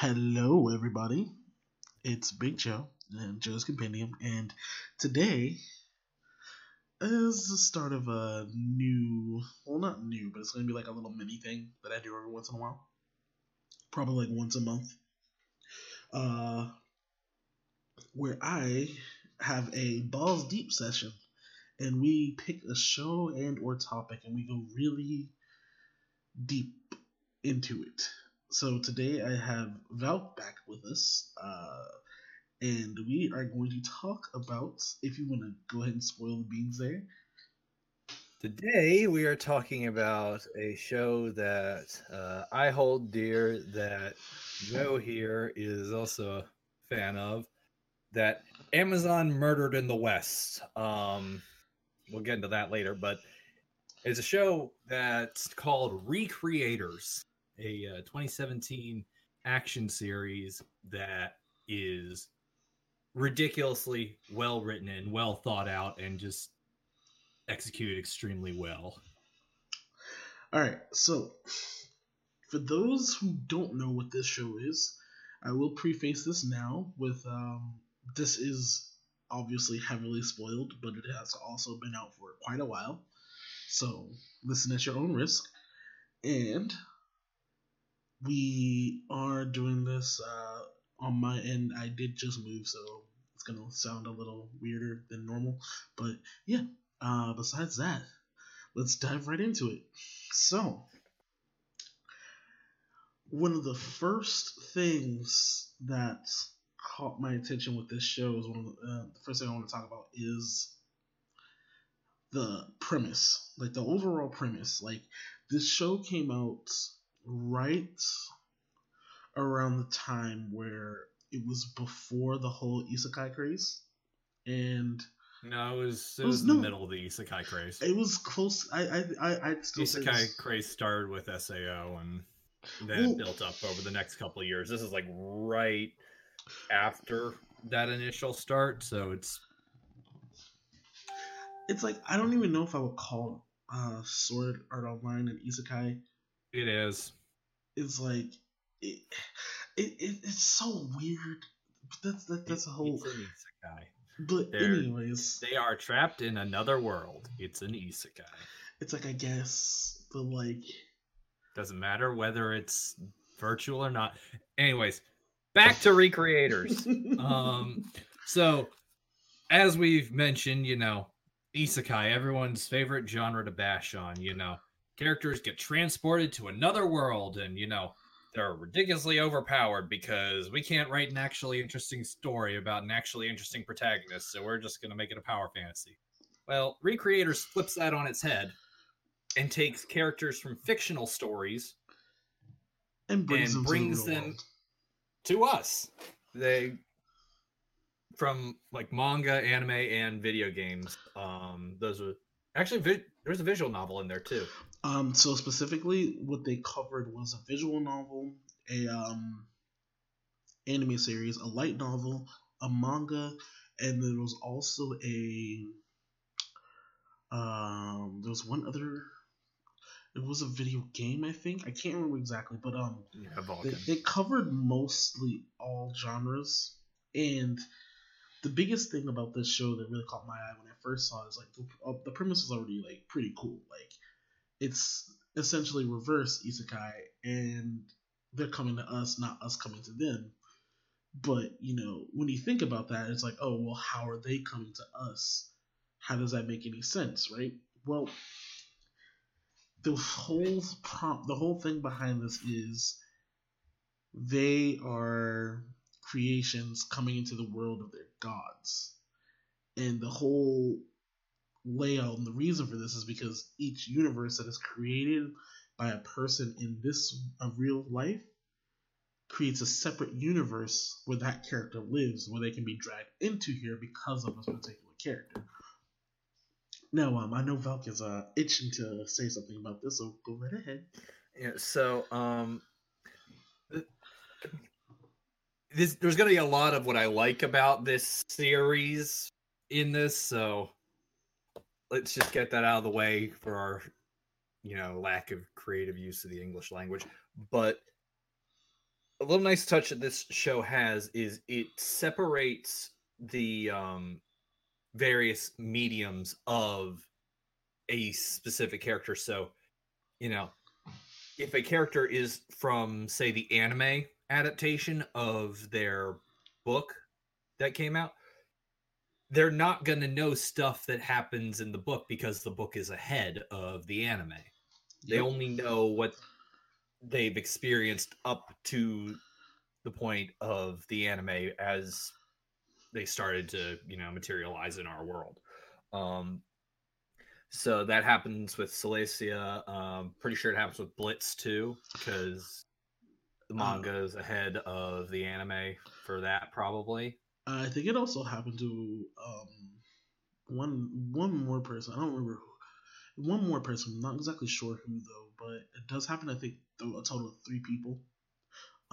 Hello, everybody. It's Big Joe and Joe's Compendium, and today is the start of a new, well, not new, but it's going to be like a little mini thing that I do every once in a while. Probably like once a month. Uh, where I have a balls deep session, and we pick a show and or topic, and we go really deep into it. So today I have Val back with us, uh, and we are going to talk about. If you want to go ahead and spoil the beans there, Today we are talking about a show that uh, I hold dear, that Joe here is also a fan of, that Amazon murdered in the West. Um, we'll get into that later, but it's a show that's called Recreators, a uh, 2017 action series that is ridiculously well written and well thought out and just executed extremely well. All right, so for those who don't know what this show is, I will preface this now with um, this is obviously heavily spoiled, but it has also been out for quite a while. So listen at your own risk. And we are doing this uh, on my end. I did just move, so it's to sound a little weirder than normal. But yeah, uh, besides that, let's dive right into it. So, one of the first things that caught my attention with this show is one of the, uh, the first thing I want to talk about is the premise, like the overall premise. Like this show came out right around the time where it was before the whole isekai craze, and No, it was it It was, was in the no- middle of the isekai craze. it was close. I I I I'd still Isekai this- craze started with Sao and then Well- built up over the next couple of years. This is like right after that initial start, so it's it's like I don't even know if I would call uh Sword Art Online an isekai. it is. It's like it, it, it it's so weird. But that's that, that's a whole. It's an isekai. But they're- anyways, They are trapped in another world. It's an isekai. it's like I guess the like. Doesn't matter whether it's virtual or not. Anyways, back to recreators. um so as we've mentioned you know isekai everyone's favorite genre to bash on you know characters get transported to another world and you know they're ridiculously overpowered because we can't write an actually interesting story about an actually interesting protagonist so we're just going to make it a power fantasy well recreators flips that on its head and takes characters from fictional stories and brings and them brings to the them- to us. They from like manga, anime, and video games. Um, those are actually vi- there's a visual novel in there too. Um, so specifically, what they covered was a visual novel, a um, anime series, a light novel, a manga, and there was also a um, there was one other. It was a video game, I think. I can't remember exactly, but um, Yeah, they, they covered mostly all genres and the biggest thing about this show that really caught my eye when i first saw it is like the, uh, the premise is already like pretty cool. Like it's essentially reverse isekai and they're coming to us not us coming to them. But you know when you think about that it's like oh well how are they coming to us? How does that make any sense right? Well the whole prompt the whole thing behind this is they are creations coming into the world of their gods. And the whole layout and the reason for this is because each universe that is created by a person in this a real life creates a separate universe where that character lives, where they can be dragged into here because of this particular character. Now, um, I know Valk is uh, itching to say something about this, so go right ahead. Yeah, so um this, there's going to be a lot of what I like about this series in this, so let's just get that out of the way for our you know lack of creative use of the English language. But a little nice touch that this show has is it separates the um various mediums of a specific character. So, you know, if a character is from, say, the anime adaptation of their book that came out, they're not going to know stuff that happens in the book because the book is ahead of the anime. They Yep. only know what they've experienced up to the point of the anime as they started to, you know, materialize in our world. Um, so that happens with Selesia. Um, pretty sure it happens with Blitz too, because the manga is ahead of the anime for that, probably. I think it also happened to um one one more person. I don't remember who. One more person. I'm not exactly sure who though, but it does happen. I think to a total of three people.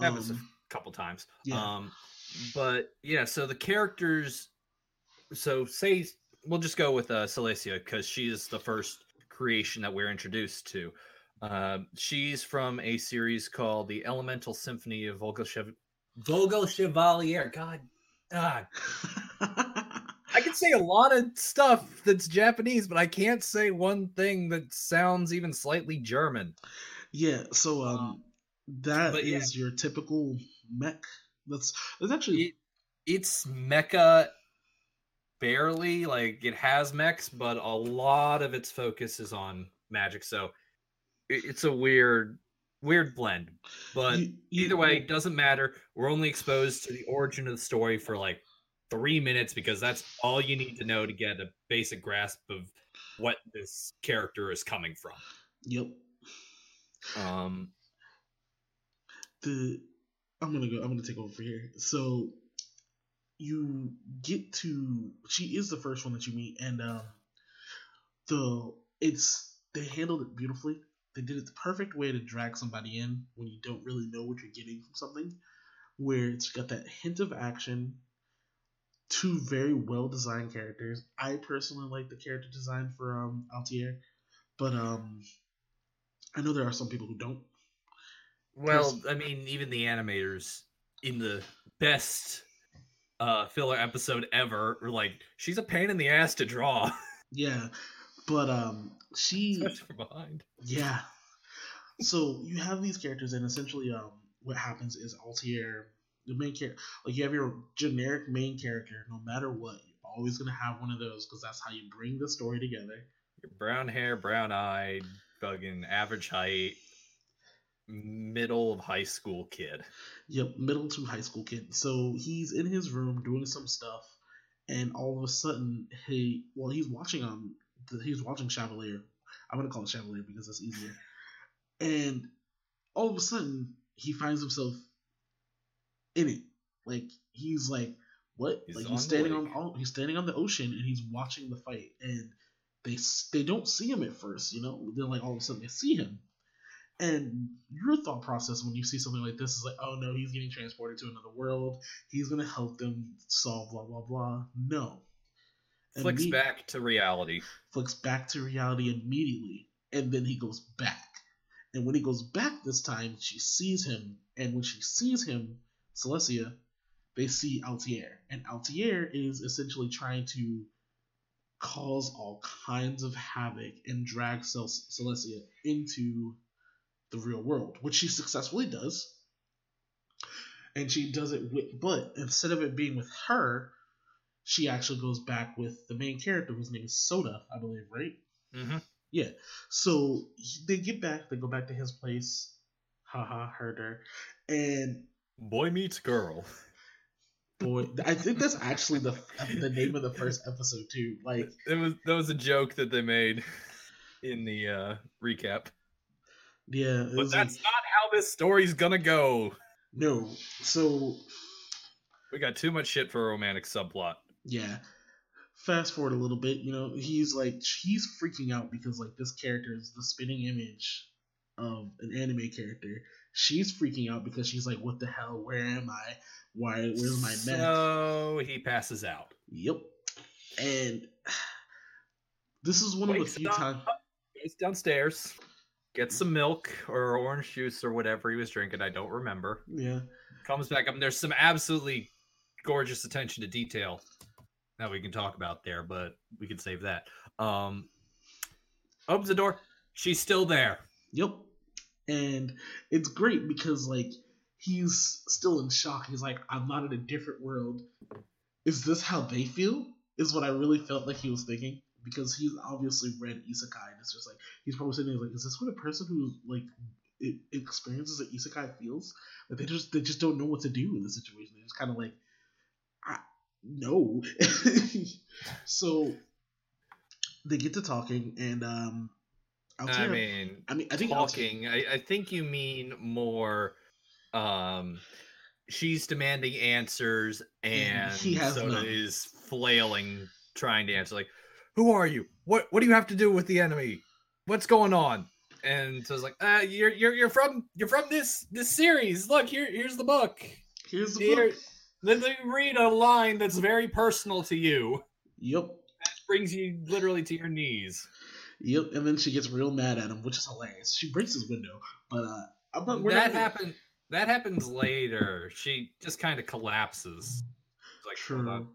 Happens Um, a couple times. yeah. Um, but yeah, so the characters. So say we'll just go with uh, Selesia because she is the first creation that we're introduced to. Um, she's from a series called the Elemental Symphony of Vogel, Chev- Vogel Chevalier. God, God, I can say a lot of stuff that's Japanese, but I can't say one thing that sounds even slightly German. yeah. So um, that is but yeah. your typical mech. That's that's actually it, it's mecha barely like it has mechs but a lot of its focus is on magic so it's a weird weird blend but you- you- either way it doesn't matter we're only exposed to the origin of the story for like three minutes because that's all you need to know to get a basic grasp of what this character is coming from Yep. um the I'm gonna go. I'm gonna take over here. So you get to she is the first one that you meet, and um, the it's they handled it beautifully. They did it the perfect way to drag somebody in when you don't really know what you're getting from something. Where it's got that hint of action, two very well designed characters. I personally like the character design for um Altair, but um, I know there are some people who don't. Well, I mean, even the animators in the best uh filler episode ever were like, she's a pain in the ass to draw. Yeah, but um, she Especially from behind. yeah. So you have these characters, and essentially, um, what happens is Altair, the main character, like you have your generic main character. No matter what, you're always gonna have one of those because that's how you bring the story together. Your brown hair, brown eyed, fucking average height, middle of high school kid. Yep, middle to high school kid. So he's in his room doing some stuff, and all of a sudden, he well, he's watching um, he's watching Chevalier. I'm gonna call it Chevalier because that's easier. And all of a sudden, he finds himself in it. Like he's like, what? He's like he's standing lake. on he's standing on the ocean and he's watching the fight. And they they don't see him at first, you know. Then like all of a sudden they see him, and your thought process when you see something like this is like, oh no, he's getting transported to another world. He's gonna help them solve blah blah blah. No. Flicks Imme- back to reality. Flicks back to reality immediately, and then he goes back. And when he goes back this time, she sees him, and when she sees him, Celestia, they see Altair, and Altair is essentially trying to cause all kinds of havoc and drag Cel- Celestia into the real world, which she successfully does. And she does it with, but instead of it being with her, she actually goes back with the main character whose name is Sota, I believe, right? Mm-hmm. Yeah. So they get back, they go back to his place. Haha, heard her. And Boy meets girl. boy, I think that's actually the the name of the first episode too. Like, It was that was a joke that they made in the uh recap. yeah, But that's like, not how this story's gonna go. no. So We got too much shit for a romantic subplot. Yeah. Fast forward a little bit, you know, he's like he's freaking out because like this character is the spinning image of an anime character. She's freaking out because she's like, "What the hell? Where am I? Why? Where's my mech?" So he passes out. Yep. And this is one of the few times. Goes downstairs, gets some milk or orange juice or whatever he was drinking. I don't remember. Yeah. comes back up. And there's some absolutely gorgeous attention to detail that we can talk about there, but we can save that. Um, opens the door. She's still there. Yep. And it's great because like he's still in shock. He's like, I'm not in a different world. Is this how they feel? Is what I really felt like he was thinking. Because he's obviously read Isekai and it's just like he's probably sitting there like, is this what a person who like it, experiences an Isekai feels? Like they just they just don't know what to do in the situation. They're just kinda like I, no. so they get to talking and um I mean, I mean, I think talking. I, I think you mean more. Um, she's demanding answers, and he has Sota none. is flailing, trying to answer. Like, who are you? What What do you have to do with the enemy? What's going on? And so it's like, uh, you're you're you're from you're from this this series. Look here, here's the book. Here's the Here- book. Then they read a line that's very personal to you. Yep. That brings you literally to your knees. Yep. And then she gets real mad at him, which is hilarious. She breaks his window, but uh, I'm not. We're that not, happen that happens later. She just kind of collapses. It's like True.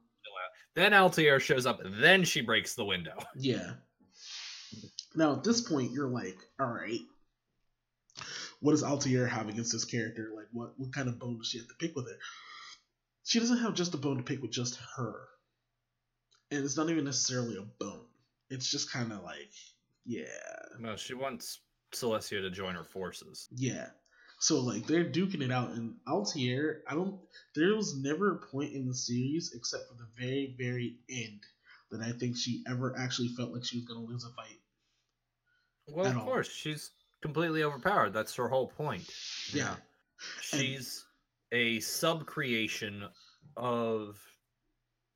Then Altair shows up. Then she breaks the window. Yeah. Now at this point, you're like, all right. What does Altair have against this character? Like, what what kind of bone does she have to pick with it? She doesn't have just a bone to pick with just her, and it's not even necessarily a bone. It's just kind of like, yeah, No, she wants Celestia to join her forces. Yeah. So like they're duking it out, and Altair, I don't. There was never a point in the series except for the very, very end that I think she ever actually felt like she was gonna lose a fight. Well, of all. course, she's completely overpowered. That's her whole point. Yeah. She's a sub creation of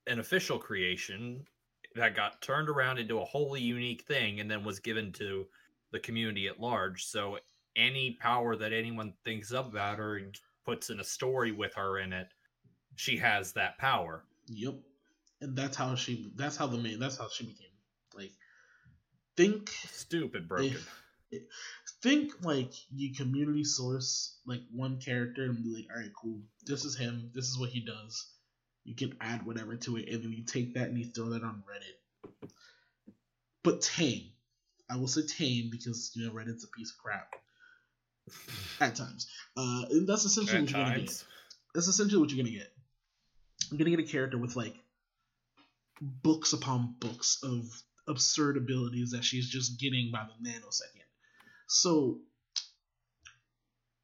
an official creation that got turned around into a wholly unique thing and then was given to the community at large. So any power that anyone thinks about her and puts in a story with her in it, she has that power. Yep. And that's how she. That's how the main. That's how she became. Like, think, Stupid broken. Think like you community source like one character and be like, all right, cool. This is him. This is what he does. You can add whatever to it, and then you take that and you throw that on Reddit. But tame. I will say tame because you know Reddit's a piece of crap at times. Uh, and that's essentially At what you're gonna get. That's essentially what you're gonna get. You're gonna get a character with like books upon books of absurd abilities that she's just getting by the nanosecond. So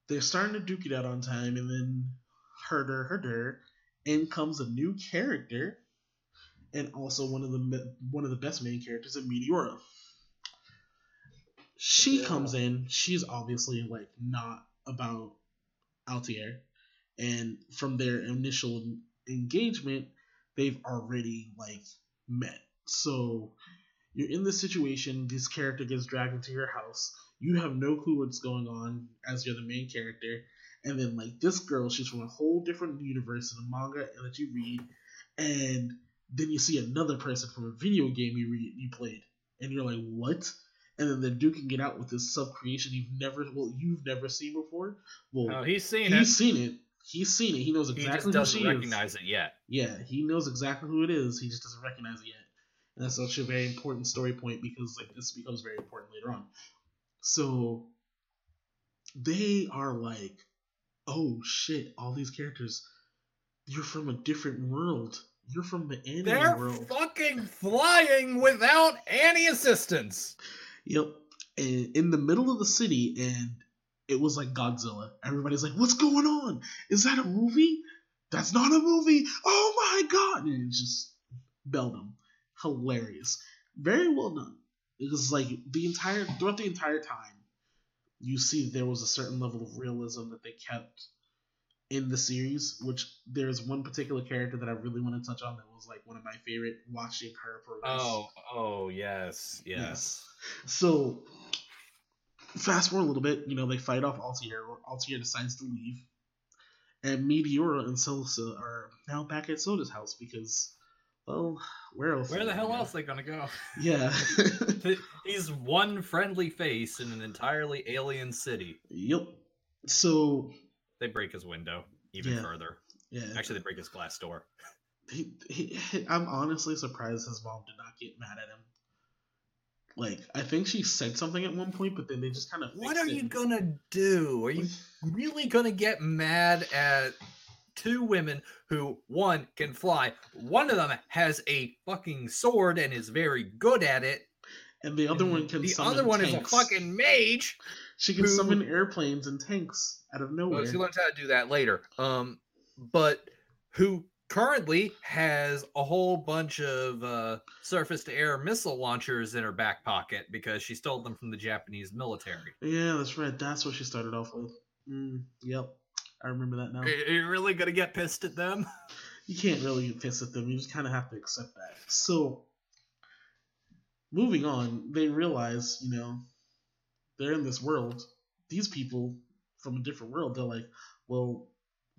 they're starting to duke it out on time, and then herder herder, in comes a new character, and also one of the one of the best main characters, of Meteora. She Yeah. comes in. She's obviously like not about Altair, and from their initial engagement, they've already like met. So you're in this situation. This character gets dragged into your house. You have no clue what's going on as you're the main character. And then like this girl, she's from a whole different universe in the manga that you read, and then you see another person from a video game you read you played, and you're like, what? And then they're duking it out with this sub creation you've never well you've never seen before. Well, Oh, he's seen he's it. seen it. He's seen it. He knows He just exactly who it is. doesn't she is. recognize it yet. Yeah, he knows exactly who it is. He just doesn't recognize it yet. And that's actually a very important story point because like this becomes very important later on. So they are like, oh shit, all these characters, you're from a different world. You're from the anime They're world. fucking flying without any assistance. Yep. And in the middle of the city, and it was like Godzilla. Everybody's like, "What's going on? Is that a movie? That's not a movie! Oh my god!" And it just belled him. Hilarious. Very well done. It was like the entire throughout the entire time, you see there was a certain level of realism that they kept in the series. Which there's one particular character that I really want to touch on that was like one of my favorite watching her progress. Oh, oh yes, yes. So, fast forward a little bit, you know, they fight off Altair. Altair decides to leave. And Meteora and Celsa are now back at Sota's house because, well, where else? Where the hell else they gonna go? Yeah. He's one friendly face in an entirely alien city. yep. So, They break his window. even Yeah. further. Yeah, Actually, they break his glass door. he, he, I'm honestly surprised his mom did not get mad at him. Like, I think she said something at one point, but then they just kind of. What are you gonna do? Are you really gonna get mad at two women who one can fly? One of them has a fucking sword and is very good at it. And the other and one can. The other one tanks. is a fucking mage. She can who- summon airplanes and tanks out of nowhere. Well, she learns how to do that later. Um, but who currently has a whole bunch of uh, surface to air missile launchers in her back pocket because she stole them from the Japanese military. Yeah, that's right. That's what she started off with. Mm, yep, I remember that now. Are are you really gonna get pissed at them? You can't really get pissed at them. You just kind of have to accept that. So, moving on, they realize, you know, they're in this world. These people from a different world, they're like, well,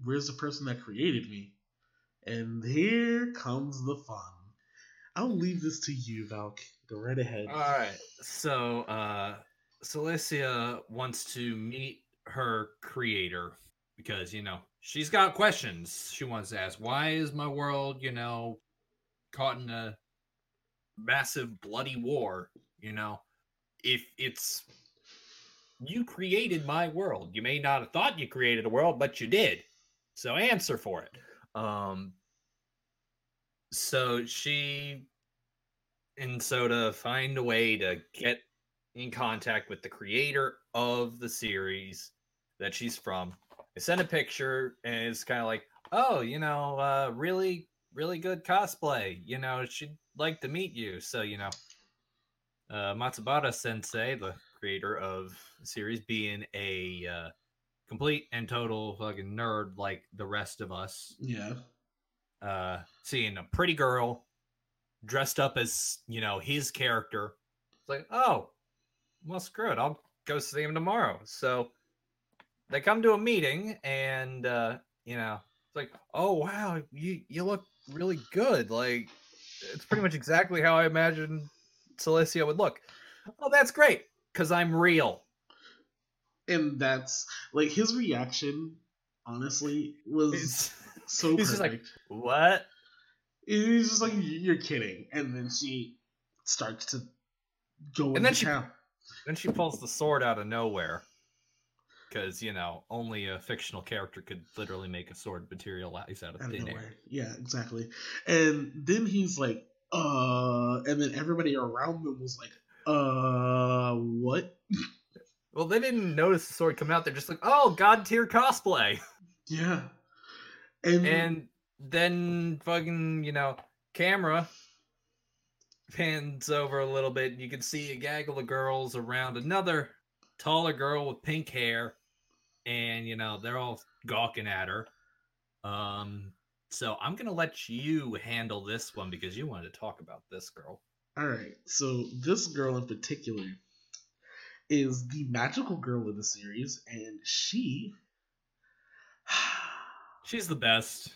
where's the person that created me? And here comes the fun. I'll leave this to you, Valk. Go right ahead. All right. So, uh, Selesia wants to meet her creator because, you know, she's got questions she wants to ask. Why is my world, you know, caught in a massive bloody war? You know, if it's you created my world, you may not have thought you created a world, but you did. So answer for it. Um, so she and so to find a way to get in contact with the creator of the series that she's from I sent a picture and it's kind of like oh you know uh really really good cosplay you know she'd like to meet you. So you know uh matsubara sensei the creator of the series being a uh complete and total fucking nerd like the rest of us. Yeah. uh seeing a pretty girl dressed up as you know his character. It's like oh well screw it i'll go see him tomorrow. So they come to a meeting and uh you know it's like oh wow you you look really good like it's pretty much exactly how i imagined selesia would look oh that's great because i'm real And that's like his reaction, honestly, was it's, so he's just like, perfect. what He's just like, you're kidding. And then she starts to go And then she- town. Then she pulls the sword out of nowhere. Because, you know, only a fictional character could literally make a sword materialize out of out thin air. nowhere. Yeah, exactly. And then he's like, uh, and then everybody around them was like, uh, what? Well, they didn't notice the sword coming out. They're just like, oh, God tier cosplay. Yeah. And, And then fucking, you know, camera pans over a little bit. And You can see a gaggle of girls around another taller girl with pink hair. And, you know, they're all gawking at her. Um, so I'm gonna let you handle this one because you wanted to talk about this girl. all right, so this girl in particular is the magical girl in the series, and she. She's the best.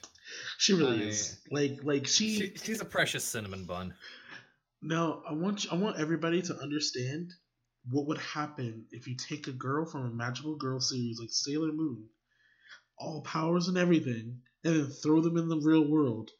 She really I- is. Like, like she, She, she's a precious cinnamon bun. No, I want you, I want everybody to understand what would happen if you take a girl from a magical girl series like Sailor Moon, all powers and everything, and then throw them in the real world,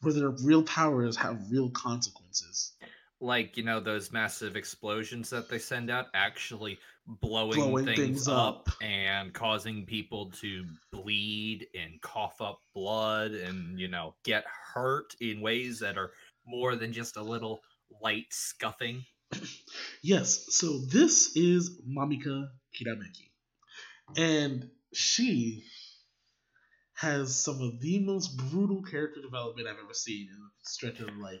where their real powers have real consequences. Like you know those massive explosions that they send out, actually blowing, Blowing things, things up, up. and causing people to bleed and cough up blood, and you know get hurt in ways that are more than just a little light scuffing. Yes, so this is Mamika Kirameki. And she has some of the most brutal character development I've ever seen in a stretch of like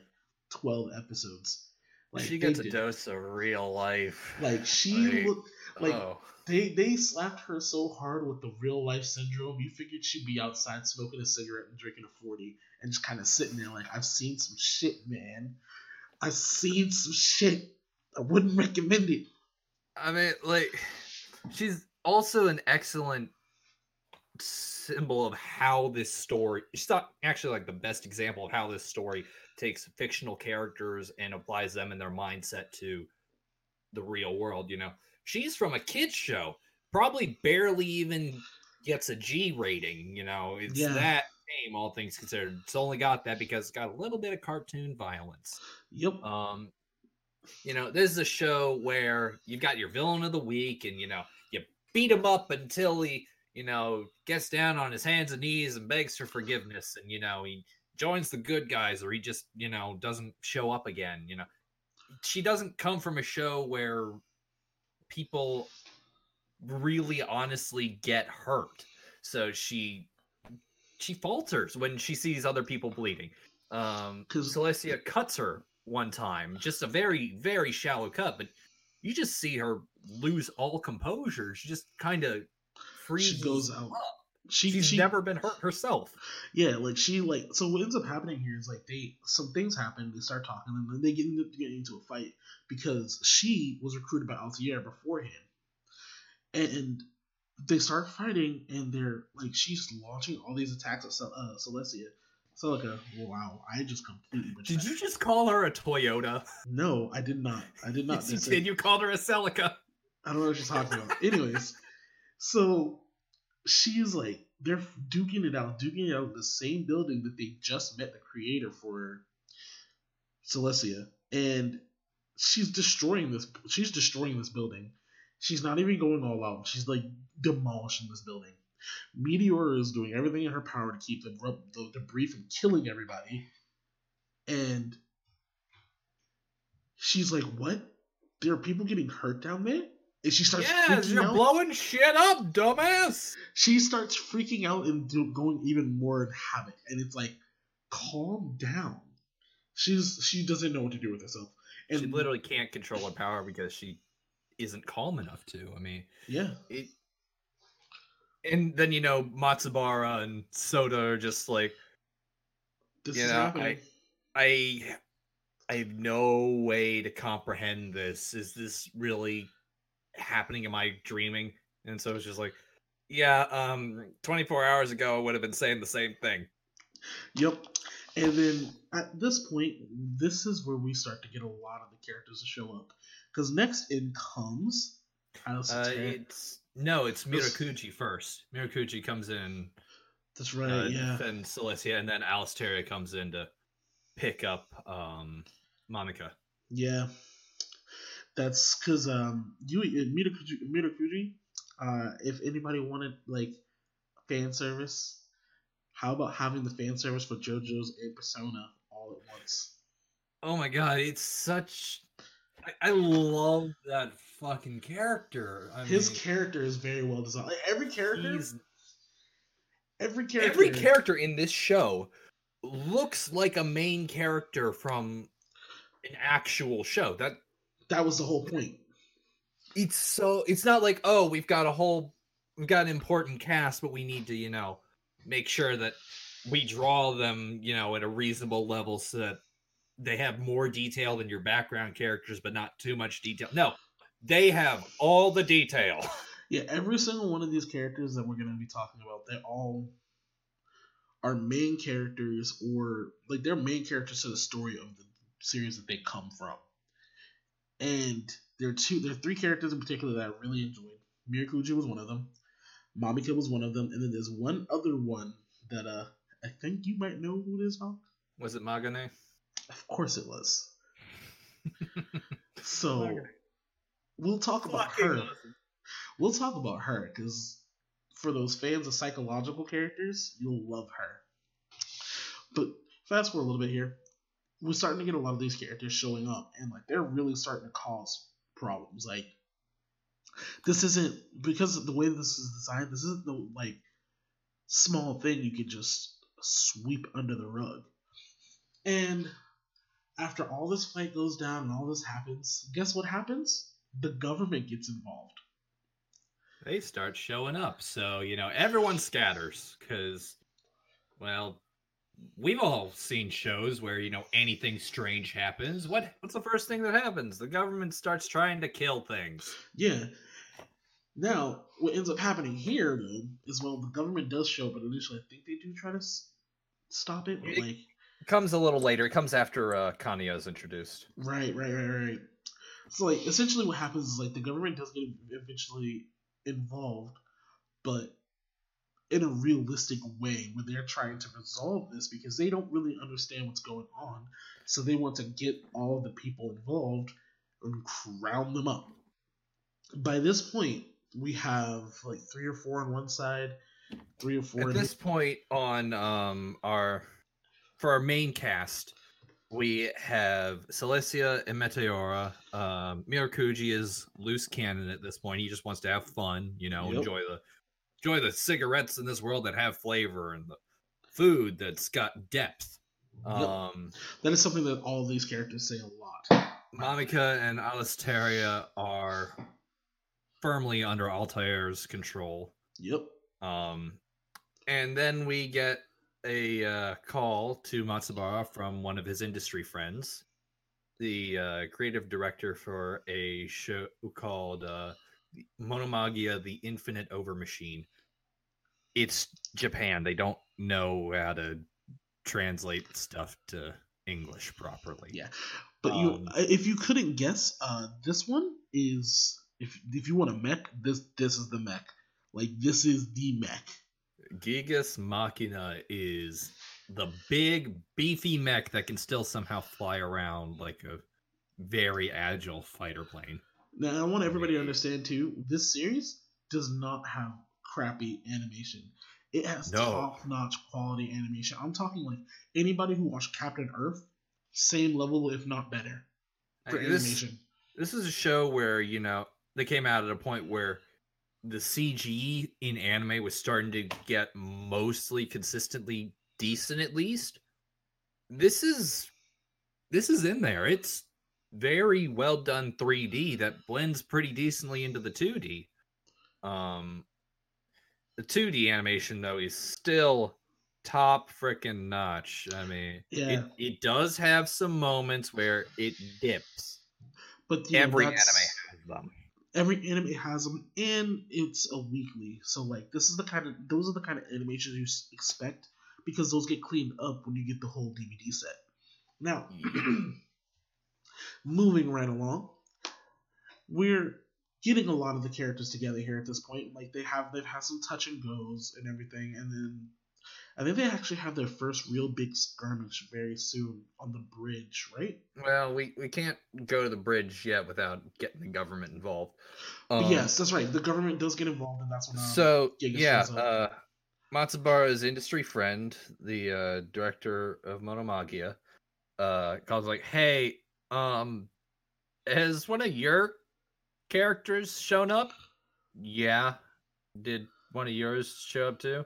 12 episodes. Like she gets a did- dose of real life. Like she Like, looked like oh, they they slapped her so hard with the real life syndrome. You figured she'd be outside smoking a cigarette and drinking a forty, and just kind of sitting there like, I've seen some shit, man. I've seen some shit. I wouldn't recommend it. I mean, like, she's also an excellent symbol of how this story. She's not actually like the best example of how this story takes fictional characters and applies them and their mindset to the real world. You know, she's from a kids show, probably barely even gets a G rating. You know, it's Yeah. that game, all things considered. It's only got that because it's got a little bit of cartoon violence. Yep. Um, you know, this is a show where you've got your villain of the week, and you know, you beat him up until he, you know, gets down on his hands and knees and begs for forgiveness, and you know, he joins the good guys, or he just, you know, doesn't show up again. You know, she doesn't come from a show where people really honestly get hurt. So she she falters when she sees other people bleeding. Um 'Cause- Celestia cuts her one time, just a very, very shallow cut, but you just see her lose all composure. She just kind of freezes. She goes out. up. She, She's she never been hurt herself. Yeah, like she like so what ends up happening here is like they some things happen, they start talking, and then they get into, get into a fight because she was recruited by Altair beforehand. And they start fighting and they're like she's launching all these attacks at uh, Celestia. Celica, wow, I just completely. Did that. you just call her a Toyota? No, I did not. I did not. Yes, you did. You called her a Celica. I don't know what she's talking about. Anyways, so she's like they're duking it out, duking it out in the same building that they just met the creator for Celestia, and she's destroying this. She's destroying this building. She's not even going all out. She's like demolishing this building. Meteor is doing everything in her power to keep the, the debris from killing everybody, and she's like, "What? There are people getting hurt down there?" And she starts Yes, you're out. blowing shit up, dumbass. she starts freaking out and do, going even more in havoc, and it's like, calm down. She's she doesn't know what to do with herself, and she literally can't control her power because she isn't calm enough to. I mean, yeah, it. And then you know Matsubara and Sota are just like this You is know, happening. I I have no way to comprehend this. Is this really happening? Am I dreaming? And so it's just like, yeah, um 24 hours ago I would have been saying the same thing. Yep. And then at this point, this is where we start to get a lot of the characters to show up. Because next in comes Uh, it's no, it's Mirokuji first. Mirokuji comes in That's right, uh, yeah. defend Celestia, and then Alicetaria comes in to pick up um Mamika. Yeah. That's because um, you Mirokuji, Mirokuji, uh, if anybody wanted like fan service, how about having the fan service for JoJo's and Persona all at once? Oh my god, it's such. I, I love that fucking character. I His mean, character is very well designed. Like, every character, every character, every character in this show looks like a main character from an actual show. That That was the whole point. it's so it's not like oh we've got a whole we've got an important cast but we need to you know make sure that we draw them you know at a reasonable level so that they have more detail than your background characters but not too much detail no they have all the detail Yeah, every single one of these characters that we're going to be talking about, they all are main characters or like they're main characters to the story of the series that they come from. And there are two, there are three characters in particular that I really enjoyed. Mirokuji was one of them. Mamika was one of them, and then there's one other one that uh I think you might know who it is, Hawk. was it magane Of course it was. so Magane. we'll talk about Fucking her awesome. we'll talk about her because for those fans of psychological characters, you'll love her. But fast forward a little bit here, we're starting to get a lot of these characters showing up, and like they're really starting to cause problems. Like this isn't because of the way this is designed. This isn't the like small thing you could just sweep under the rug. And after all this fight goes down and all this happens, guess what happens? The government gets involved. they start showing up so you know everyone scatters because well we've all seen shows where you know anything strange happens what what's the first thing that happens the government starts trying to kill things Yeah. Now, what ends up happening here, though, is well, the government does show up, but initially, I think they do try to s- stop it. But like, comes a little later it comes after uh Kanoya is introduced right, right, right, right. So, like, essentially, what happens is like the government does get eventually involved, but in a realistic way where they're trying to resolve this because they don't really understand what's going on. So they want to get all the people involved and crown them up. By this point, we have like three or four on one side, three or four. At this point on um our for our main cast, we have Celestia and Meteora. Um, Mirokuji is loose cannon at this point. He just wants to have fun, you know, Yep. enjoy the enjoy the cigarettes in this world that have flavor and the food that's got depth. Yep. Um, that is something that all these characters say a lot. Mamika and Alicetaria are firmly under Altair's control. Yep. Um, and then we get a uh, call to Matsubara from one of his industry friends, the uh, creative director for a show called uh, Monomagia: The Infinite Over Machine. It's Japan; they don't know how to translate stuff to English properly. Yeah. But you, Um, if you couldn't guess, uh, this one is if if you want a mech, this this is the mech. Like this is the mech. Gigas Machina is the big, beefy mech that can still somehow fly around like a very agile fighter plane. Now I want everybody to understand too. This series does not have crappy animation. It has No. top notch quality animation. I'm talking like anybody who watched Captain Earth, same level if not better for I mean, this, animation. this is a show where, you know, they came out at a point where the CG in anime was starting to get mostly consistently decent at least. This is this is in there. It's very well done 3D that blends pretty decently into the 2D. Um the 2D animation though is still top freaking notch. I mean, Yeah. it, it does have some moments where it dips. But Every anime has them. Every anime has them and it's a weekly. So like this is the kind of those are the kind of animations you expect because those get cleaned up when you get the whole dvd set. Now moving right along we're getting a lot of the characters together here at this point. Like they have they've had some touch and goes and everything and then i think they actually have their first real big skirmish very soon on the bridge right Well, we, we can't go to the bridge yet without getting the government involved. Um, yes that's right the government does get involved and that's when um, So Gigas yeah, uh, Matsubara's industry friend, the uh, director of Monomagia, uh, calls like, "Hey, um, has one of your characters shown up?" Yeah. Did one of yours show up too?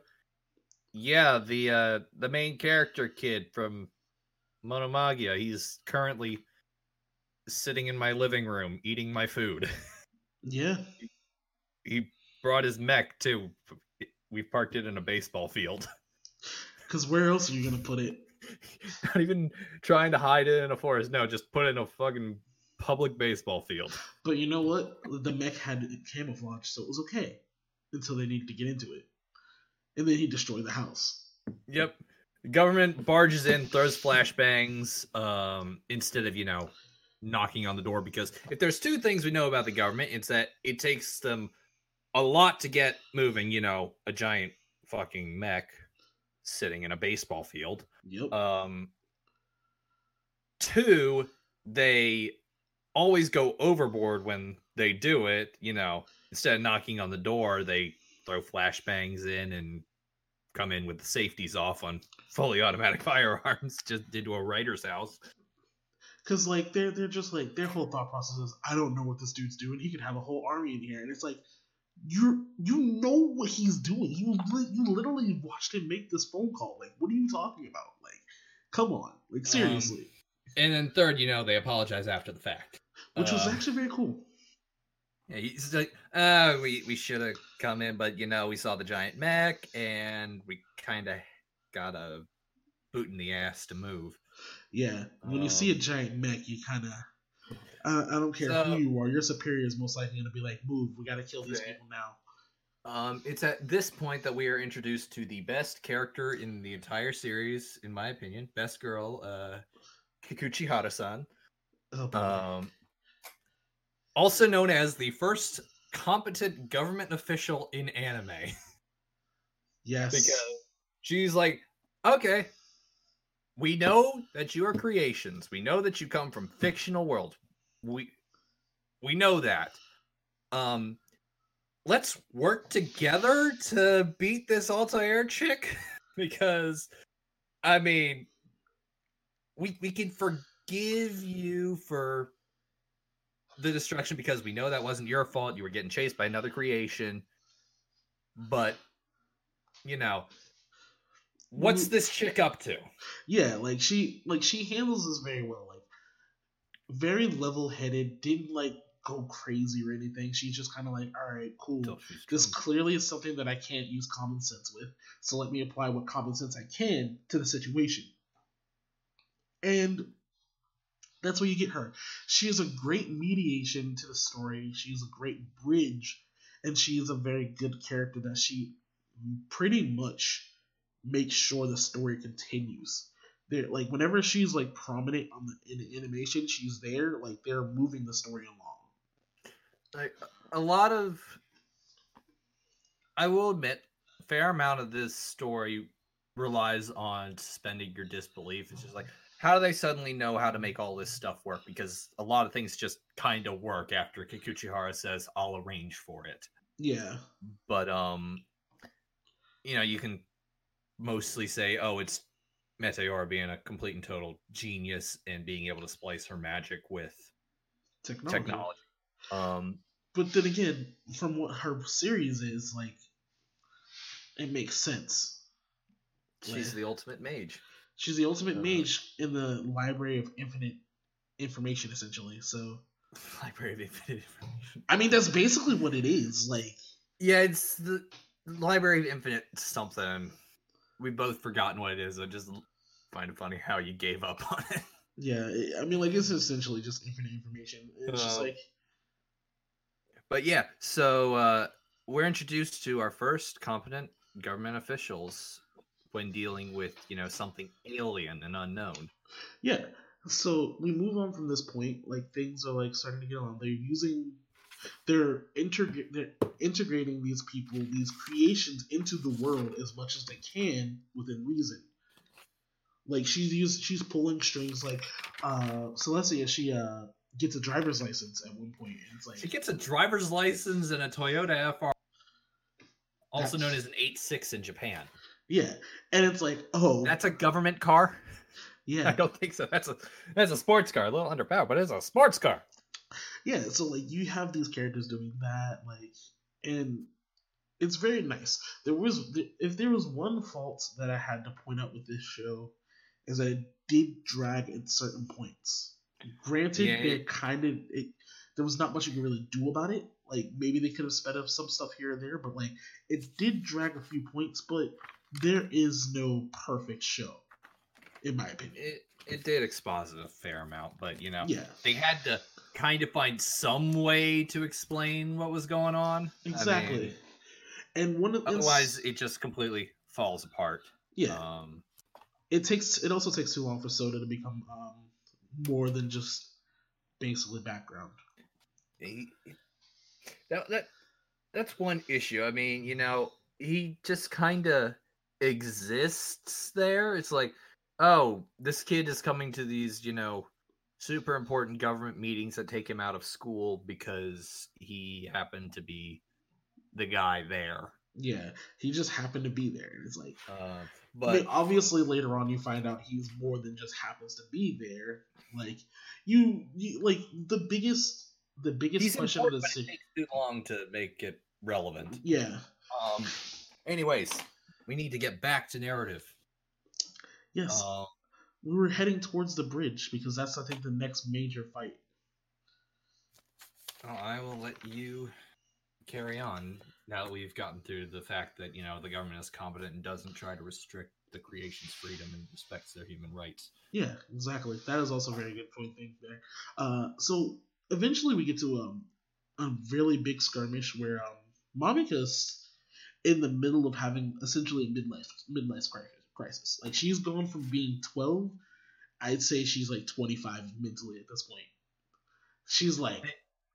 Yeah, the uh, the main character kid from Monomagia. He's currently sitting in my living room eating my food. yeah he brought his mech too. We parked it in a baseball field. Because where else are you gonna put it? Not even trying to hide it in a forest. No, just put it in a fucking public baseball field. But you know what? The mech had camouflage, so it was okay until they needed to get into it, and then he destroyed the house. Yep. The government barges in, throws flashbangs, um, instead of, you know, knocking on the door. Because if there's two things we know about the government, it's that it takes them a lot to get moving, you know, a giant fucking mech sitting in a baseball field. Yep. Um, two, they always go overboard when they do it. You know, instead of knocking on the door, they throw flashbangs in and come in with the safeties off on fully automatic firearms just into a writer's house. Because like they're they're just like their whole thought process is I don't know what this dude's doing. He could have a whole army in here, and it's like you you know what he's doing. You li- you literally watched him make this phone call. Like what are you talking about? Like come on, like seriously. And then third, you know, they apologize after the fact. Which was uh, actually very cool. Yeah, he's like, uh, we, we should have come in, but you know, we saw the giant mech and we kind of got a boot in the ass to move. Yeah, when you see a Um, giant mech, you kind of. I, I don't care So- who you are. Your superior is most likely going to be like, "Move, we got to kill these Yeah. people now." Um, it's at this point that we are introduced to the best character in the entire series, in my opinion. Best girl, uh, Kikuchi Hara-san. Oh. Um, also known as the first competent government official in anime. Yes. Because she's like, okay, we know that you are creations. We know that you come from fictional world. We we know that. Um let's work together to beat this Altair chick because I mean we we can forgive you for the destruction because we know that wasn't your fault. You were getting chased by another creation. But you know, what's Mm. this chick up to? yeah, like she like she handles this very well. Like very level headed, didn't like go crazy or anything. She's just kind of like, all right, cool. This clearly is something that I can't use common sense with, so let me apply what common sense I can to the situation. And that's where you get her. She is a great mediation to the story. She's a great bridge, and she is a very good character that she pretty much makes sure the story continues. There, like whenever she's like prominent on the in the animation, she's there. Like they're moving the story along. like a lot of I will admit, a fair amount of this story relies on suspending your disbelief. It's just like, how do they suddenly know how to make all this stuff work? Because a lot of things just kind of work after Kikuchihara says, I'll arrange for it. Yeah, But um you know, you can mostly say, oh, it's Meteora being a complete and total genius and being able to splice her magic with technology. technology. Um But then again, from what her series is like, it makes sense. she's the ultimate mage. She's the ultimate Uh, mage in the library of infinite information, essentially. So, Library of Infinite Information. I mean, that's basically what it is. Like, Yeah, it's the Library of Infinite something. We've both forgotten what it is. I just find it funny how you gave up on it. yeah, I mean, like it's essentially just infinite information. It's just Uh, like, But yeah, so uh, we're introduced to our first competent government officials when dealing with you know something alien and unknown. yeah. So we move on from this point. Like things are like starting to get on. They're using, they're integ- they're integrating these people, these creations into the world as much as they can within reason. Like she's used, she's pulling strings. Like, uh, Selesia, she uh gets a driver's license at one point, and it's like, She gets a driver's license and a Toyota FR, also known as an 8.6 in Japan. Yeah, and it's like, oh, That's a government car. Yeah, I don't think so. That's a that's a sports car, a little underpowered, but it's a sports car. yeah. So like you have these characters doing that, like, and it's very nice. There was if there was one fault that I had to point out with this show is that it did drag at certain points. Granted, Yeah, it- kind of it, there was not much you could really do about it. Like maybe they could have sped up some stuff here and there, but like it did drag a few points. But there is no perfect show, in my opinion. It it did exposit a fair amount, but you know Yeah, they had to kind of find some way to explain what was going on. I exactly. mean, and one of otherwise, it just completely falls apart. yeah, Um, it takes it also takes too long for Sota to become um, more than just basically background. he- that that that's one issue. I mean, you know, he just kind of exists there. It's like, oh, this kid is coming to these, you know, super important government meetings that take him out of school because he happened to be the guy there. Yeah, he just happened to be there. It's like, Uh, I but mean, obviously later on you find out he's more than just happens to be there. Like you, you like the biggest, the biggest he's question of the city. too long to make it relevant. Yeah. Um. Anyways, we need to get back to narrative. Yes, Um, we were heading towards the bridge because that's I think the next major fight. Oh, I will let you carry on now that we've gotten through the fact that you know the government is competent and doesn't try to restrict the creation's freedom and respects their human rights. Yeah, exactly. That is also a very good point thing there. Uh, so eventually we get to um, a really big skirmish where um, Mamika's in the middle of having essentially a midlife midlife crisis. Like she's gone from being twelve, I'd say she's like twenty five mentally at this point. She's like,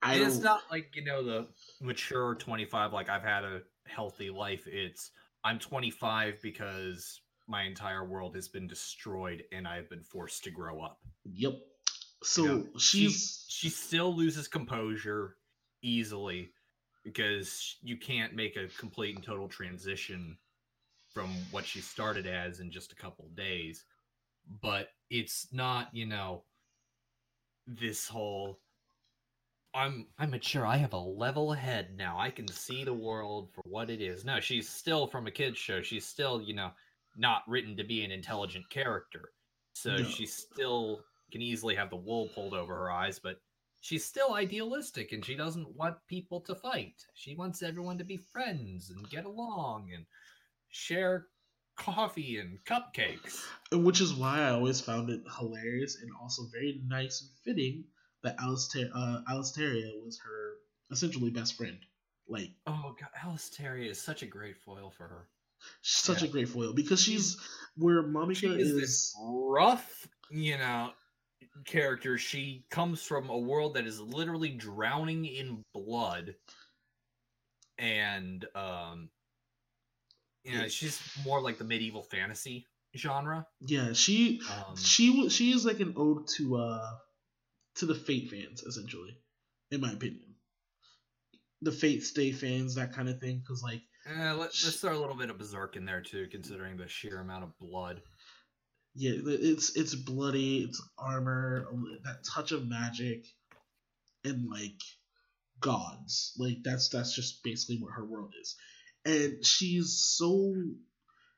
I it's not like you know the mature twenty five like I've had a healthy life. It's I'm 25 because my entire world has been destroyed and I've been forced to grow up. Yep. So You know, she's she, she still loses composure easily because you can't make a complete and total transition from what she started as in just a couple days. But it's not, you know, this whole I'm I'm mature. I have a level head now. I can see the world for what it is. No, she's still from a kids show. She's still, you know, not written to be an intelligent character. So No. she still can easily have the wool pulled over her eyes, but she's still idealistic and she doesn't want people to fight. She wants everyone to be friends and get along and share coffee and cupcakes. and which is why I always found it hilarious and also very nice and fitting that Alistair uh Alicetaria was her essentially best friend. Like Oh god, Alicetaria is such a great foil for her. she's such Yeah. a great foil because she's where Mamika she is, is, rough, you know, character. She comes from a world that is literally drowning in blood, and um, you know, Yeah. she's more like the medieval fantasy genre. yeah, she Um, she she is like an ode to uh to the Fate fans essentially, in my opinion. The Fate Stay fans, that kind of thing, because like eh, let, let's throw a little bit of berserk in there too, considering the sheer amount of blood. Yeah, it's it's bloody, it's armor, that touch of magic, and like gods. Like that's that's just basically what her world is, and she's so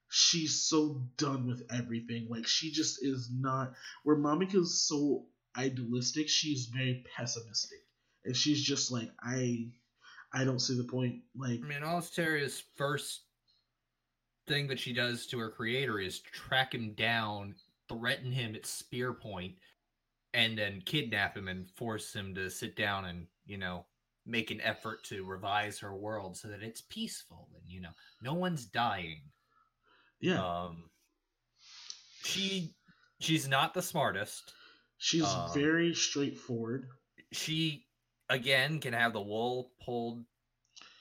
she's so done with everything. Like she just is not. Where Mamika's so idealistic, she's very pessimistic, and she's just like I. I don't see the point. Like, I mean, Alicetaria's first thing that she does to her creator is track him down, threaten him at spear point, and then kidnap him and force him to sit down and, you know, make an effort to revise her world so that it's peaceful and, you know, no one's dying. yeah, Um she she's not the smartest. she's um, very straightforward. she again can have the wool pulled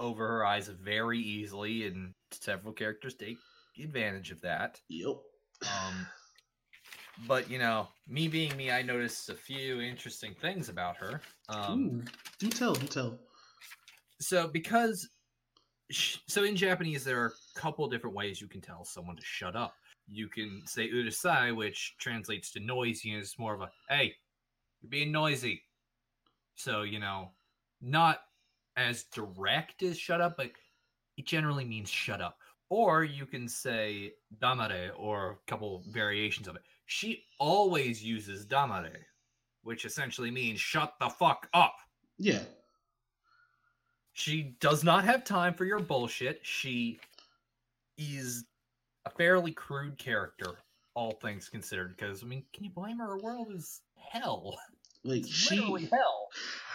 over her eyes very easily and several characters take advantage of that Yep. um but you know me being me i noticed a few interesting things about her um Ooh, do tell, do tell. so because sh- so in japanese there are a couple different ways you can tell someone to shut up you can say urusai which translates to noisy and it's more of a hey you're being noisy so you know not as direct as shut up but it generally means shut up or you can say damare or a couple variations of it she always uses damare which essentially means shut the fuck up Yeah. she does not have time for your bullshit. She is a fairly crude character, all things considered. Because I mean, can you blame her? Her world is hell. Like It's she literally hell.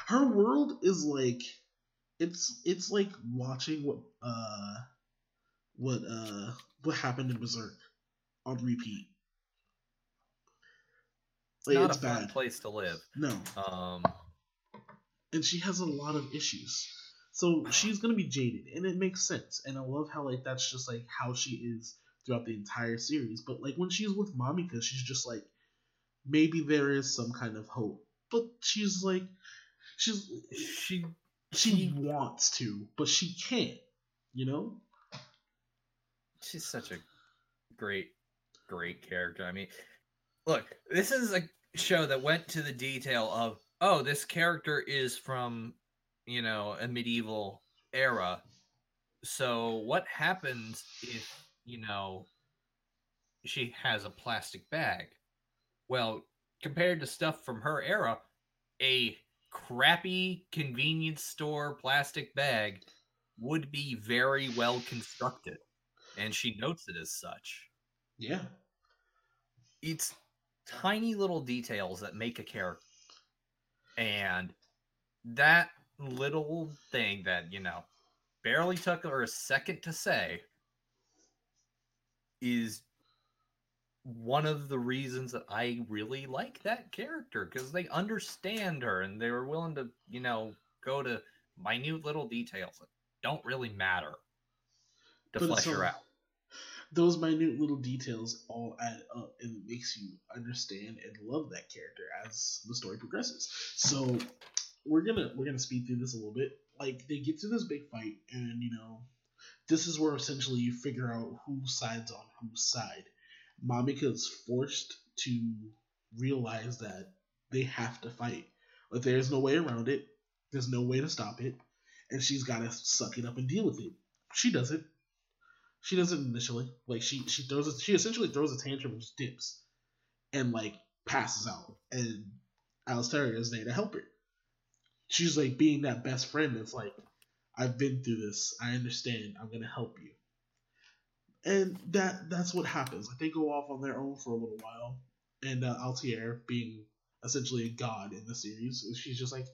her world is like it's it's like watching what uh what uh what happened in Berserk on repeat. Like, not it's a fun bad. place to live. No. Um, And she has a lot of issues. So she's gonna be jaded, and it makes sense. And I love how like that's just like how she is throughout the entire series. But like when she's with Mamika, she's just like maybe there is some kind of hope. But she's like she's she she she wants to, but she can't. You know? she's such a great, great character. I mean, look, this is a show that went to the detail of, oh, this character is from, you know, a medieval era. So what happens if, you know, she has a plastic bag? Well, compared to stuff from her era, a crappy convenience store plastic bag would be very well constructed and she notes it as such. Yeah. It's tiny little details that make a character. And that little thing that, you know, barely took her a second to say is one of the reasons that I really like that character because they understand her and they were willing to, you know, go to minute little details that don't really matter to But flesh it's her out. those minute little details all add up and it makes you understand and love that character as the story progresses. So we're gonna we're gonna speed through this a little bit. Like they get to this big fight, and you know, this is where essentially you figure out who sides on whose side. Mamika is forced to realize that they have to fight. But there's no way around it. There's no way to stop it, and she's got to suck it up and deal with it. She does it. She does it initially. Like she she throws it. She essentially throws a tantrum and just dips, and like passes out. And Alistair is there to help her. She's like being that best friend that's like, I've been through this. I understand. I'm gonna help you. And that that's what happens. Like they go off on their own for a little while, and uh, Altair, being essentially a god in the series, she's just like,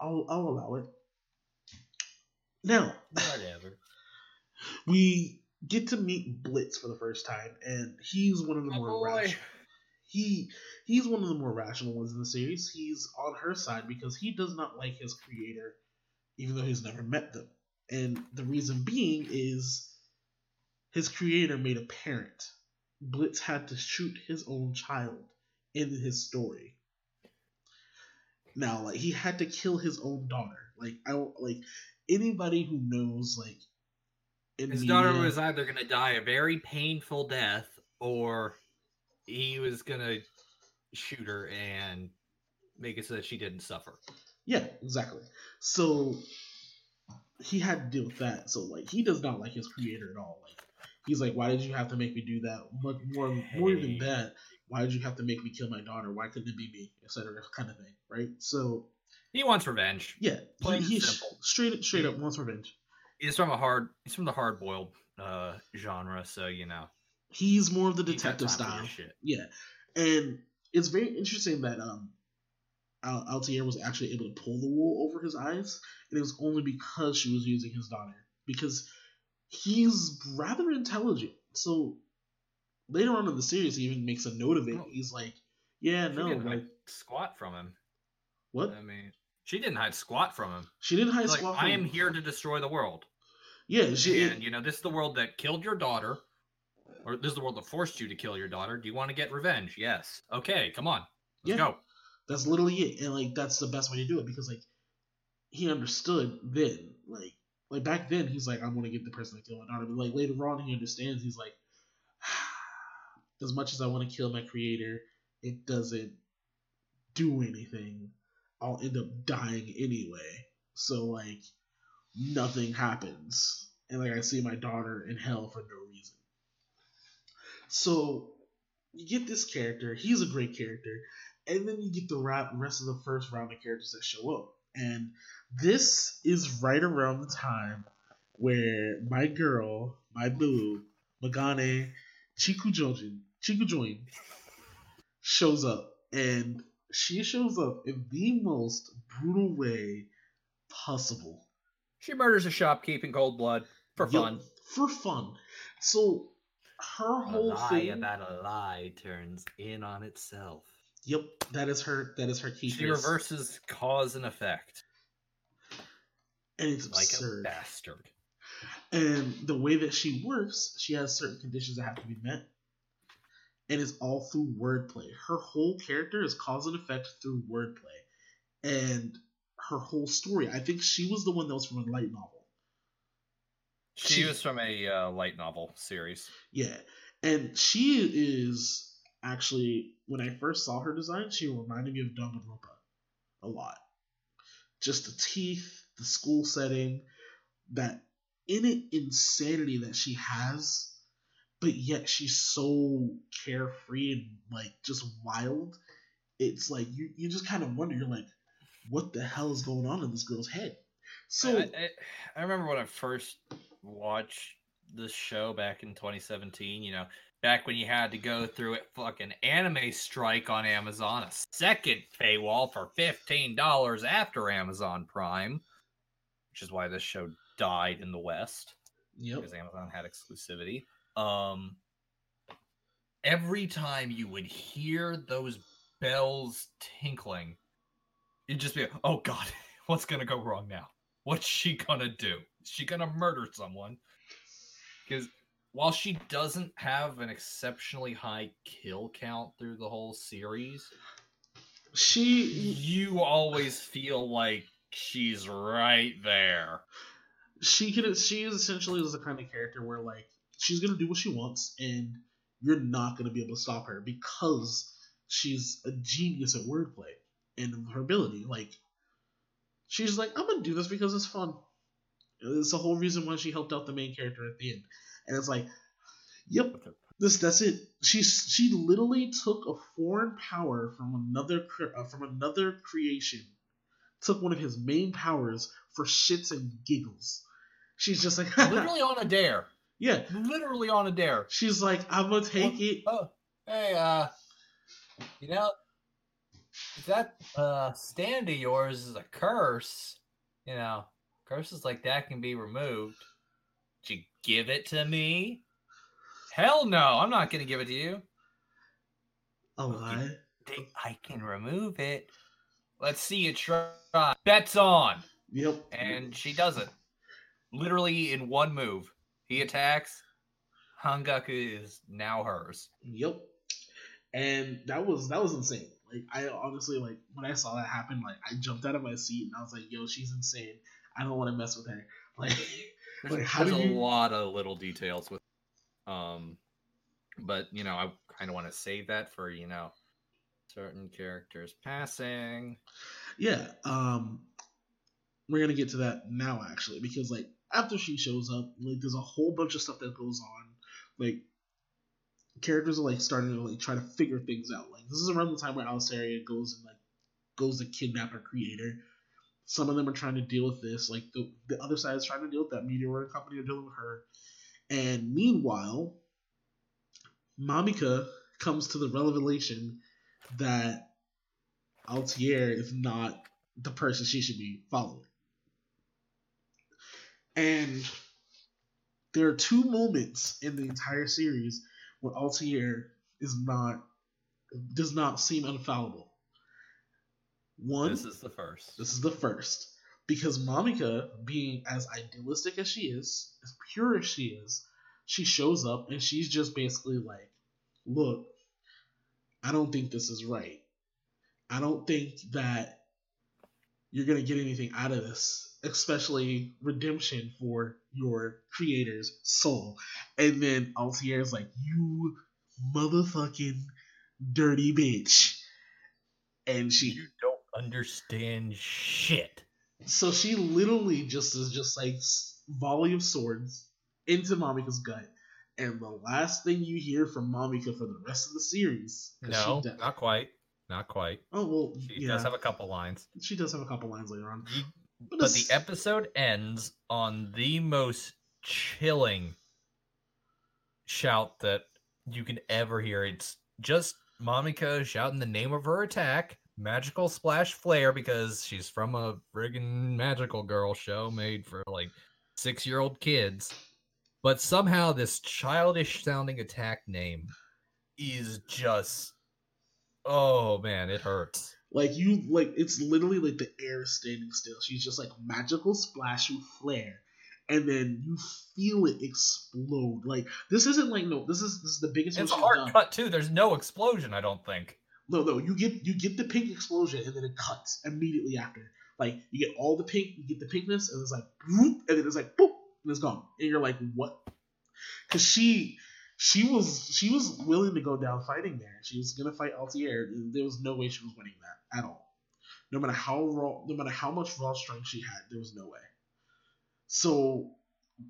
I'll I'll allow it. Now, Whatever. we get to meet Blitz for the first time, and he's one of the My more boy. rational. He he's one of the more rational ones in the series. He's on her side because he does not like his creator, even though he's never met them. And the reason being is his creator made a parent. Blitz had to shoot his own child in his story. Now, like he had to kill his own daughter. Like I like anybody who knows like in His media- daughter was either going to die a very painful death or he was going to shoot her and make it so that she didn't suffer. Yeah, exactly. So he had to deal with that. So like he does not like his creator at all. Like he's like, why did you have to make me do that? But more more than that, why did you have to make me kill my daughter? Why couldn't it be me? Etc. Kind of thing, right? So He wants revenge. yeah, Plain he, he simple. straight straight up wants revenge. He's from a hard. He's from the hard boiled uh, genre, so you know. He's more of the he detective style. Yeah, and it's very interesting that um, Al- Altair was actually able to pull the wool over his eyes, and it was only because she was using his daughter. Because he's rather intelligent, so later on in the series, he even makes a note of it. Oh. He's like, "Yeah, She no, like squat from him. what? I mean, she didn't hide squat from him. She didn't hide like, squat. I am him." here to destroy the world. Yeah, she. and you know, this is the world that killed your daughter, or this is the world that forced you to kill your daughter. Do you want to get revenge? Yes. Okay, come on, let's Yeah. go. That's literally it, and like that's the best way to do it because like he understood then, like like back then he's like I'm gonna get the person to kill my daughter, but like later on he understands he's like as much as I want to kill my creator, it doesn't do anything. I'll end up dying anyway, so like nothing happens, and like I see my daughter in hell for no reason. So you get this character, he's a great character and then you get the rest of the first round of characters that show up. And this is right around the time where my girl, my boo, Magane Chikujojin, Chikujoin, shows up. And she shows up in the most brutal way possible. She murders a shopkeep in cold blood for fun. For fun. So her A whole lie thing. about a lie turns in on itself. Yep, that is her. That is her key. She phrase. reverses cause and effect and it's like absurd. a bastard. And the way that she works, she has certain conditions that have to be met. And it's all through wordplay. Her whole character is cause and effect through wordplay. And her whole story, I think she was the one that was from a light novel. She She- was from a uh, light novel series. Yeah. And she is actually, when I first saw her design, she reminded me of Danganronpa a lot. Just the teeth, the school setting, that innate insanity that she has, but yet she's so carefree and like just wild. It's like you, you just kind of wonder, you're like, what the hell is going on in this girl's head? So I, I, I remember when I first watched this show back in 2017. You know, back when you had to go through it, fucking anime strike on Amazon, a second paywall for fifteen dollars after Amazon Prime, which is why this show died in the West yep. because Amazon had exclusivity. Um, every time you would hear those bells tinkling, you'd just be, like, "Oh God, what's gonna go wrong now? What's she gonna do? Is she gonna murder someone?" Because while she doesn't have an exceptionally high kill count through the whole series, she you always feel like she's right there. She can. She is essentially is the kind of character where like she's gonna do what she wants, and you're not gonna be able to stop her because she's a genius at wordplay and her ability. Like she's like, I'm gonna do this because it's fun. It's the whole reason why she helped out the main character at the end, and it's like, yep, this that's it. She she literally took a foreign power from another uh, from another creation, took one of his main powers for shits and giggles. She's just like literally on a dare. Yeah, literally on a dare. She's like, I'm gonna take it. Oh, hey, uh, you know, that uh stand of yours is a curse. You know, curses like that can be removed. You give it to me? Hell no, I'm not gonna give it to you. Oh, I I can remove it. Let's see you try. Bets on. Yep. And she does it. Literally in one move. He attacks. Hangaku is now hers. Yep. And that was that was insane. Like I honestly like when I saw that happen, like I jumped out of my seat and I was like, "Yo, she's insane. I don't want to mess with her." Like, there's, like there's you... a lot of little details with, um, but you know, I kind of want to save that for you know, certain characters passing. Yeah, um, we're gonna get to that now actually because like after she shows up, like there's a whole bunch of stuff that goes on, like characters are like starting to like try to figure things out. Like this is around the time where Alicetaria goes and like goes to kidnap her creator. Some of them are trying to deal with this. Like the the other side is trying to deal with that meteor company are dealing with her. And meanwhile, Mamika comes to the revelation that Altair is not the person she should be following. And there are two moments in the entire series where Altair is not does not seem infallible. One This is the first. This is the first. Because Mamika, being as idealistic as she is, as pure as she is, she shows up and she's just basically like, look, I don't think this is right. I don't think that you're gonna get anything out of this especially redemption for your creator's soul. And then Altair's like, you motherfucking dirty bitch. And she You understand shit. So she literally just is just like volley of swords into Mamika's gut. And the last thing you hear from Mamika for the rest of the series. No, not quite. Not quite. Oh well, she yeah. does have a couple lines. She does have a couple lines later on. But, but the episode ends on the most chilling shout that you can ever hear. It's just Mamika shouting the name of her attack, Magical Splash Flare, because she's from a friggin' magical girl show made for like six year old kids. But somehow this childish sounding attack name is just oh man, it hurts. Like you, like it's literally like the air standing still. She's just like magical splash with flare, and then you feel it explode. Like this isn't like no, this is this is the biggest. It's a hard done. cut too. There's no explosion. I don't think. No, no, you get you get the pink explosion and then it cuts immediately after. Like you get all the pink, you get the pinkness, and it's like, and then it's like, boop, and it's gone, and you're like, what? Because she she was she was willing to go down fighting there. She was gonna fight Altair. There was no way she was winning that at all. No matter how raw, no matter how much raw strength she had, there was no way. So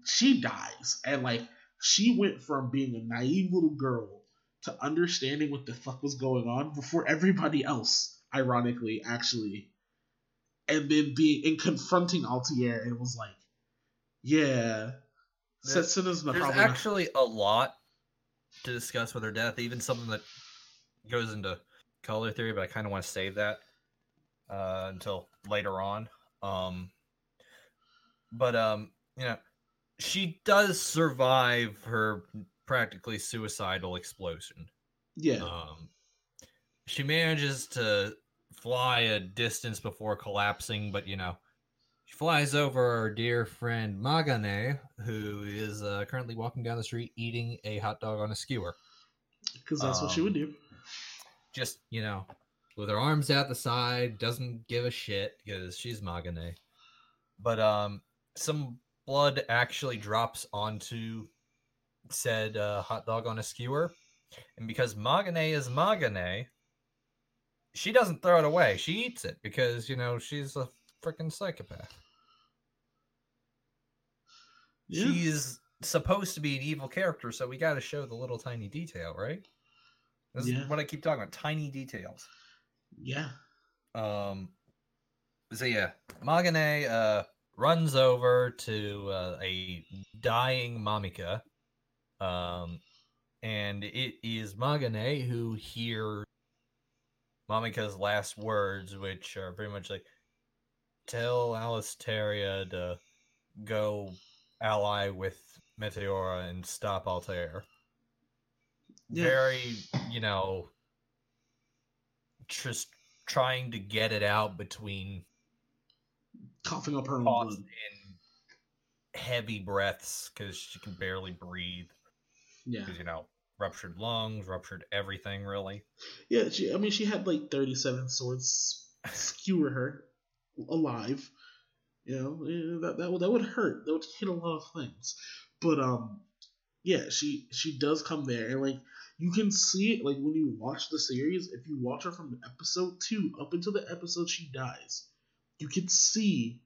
she dies, and like she went from being a naive little girl to understanding what the fuck was going on before everybody else. Ironically, actually, and then being and confronting Altair, it was like, yeah. Setsuna's There's actually a lot to discuss with her death, even something that goes into color theory, but I kind of want to save that uh, until later on. Um, but um, you know, she does survive her practically suicidal explosion. Yeah. Um, she manages to fly a distance before collapsing, but you know, She flies over our dear friend Magane, who is uh, currently walking down the street eating a hot dog on a skewer. Because that's um, what she would do. Just, you know, with her arms out the side, doesn't give a shit because she's Magane. But um, some blood actually drops onto said uh, hot dog on a skewer. And because Magane is Magane, she doesn't throw it away. She eats it because, you know, she's a freaking psychopath. Yeah. She's supposed to be an evil character, so we got to show the little tiny detail, right? This yeah. is what I keep talking about tiny details. Yeah. Um, so, yeah, Magane uh, runs over to uh, a dying Mamika. Um, and it is Magane who hears Mamika's last words, which are pretty much like, tell Alicetaria to go ally with Meteora and stop Altair. Yeah. Very, you know, just trying to get it out between coughing up her own blood and heavy breaths because she can barely breathe. Yeah, because you know ruptured lungs, ruptured everything, really. Yeah, she. I mean, she had like thirty-seven swords skewer her alive. You know, that that that would hurt. That would hit a lot of things. But um, yeah, she she does come there, and like you can see it like when you watch the series. If you watch her from episode two up until the episode she dies, you can see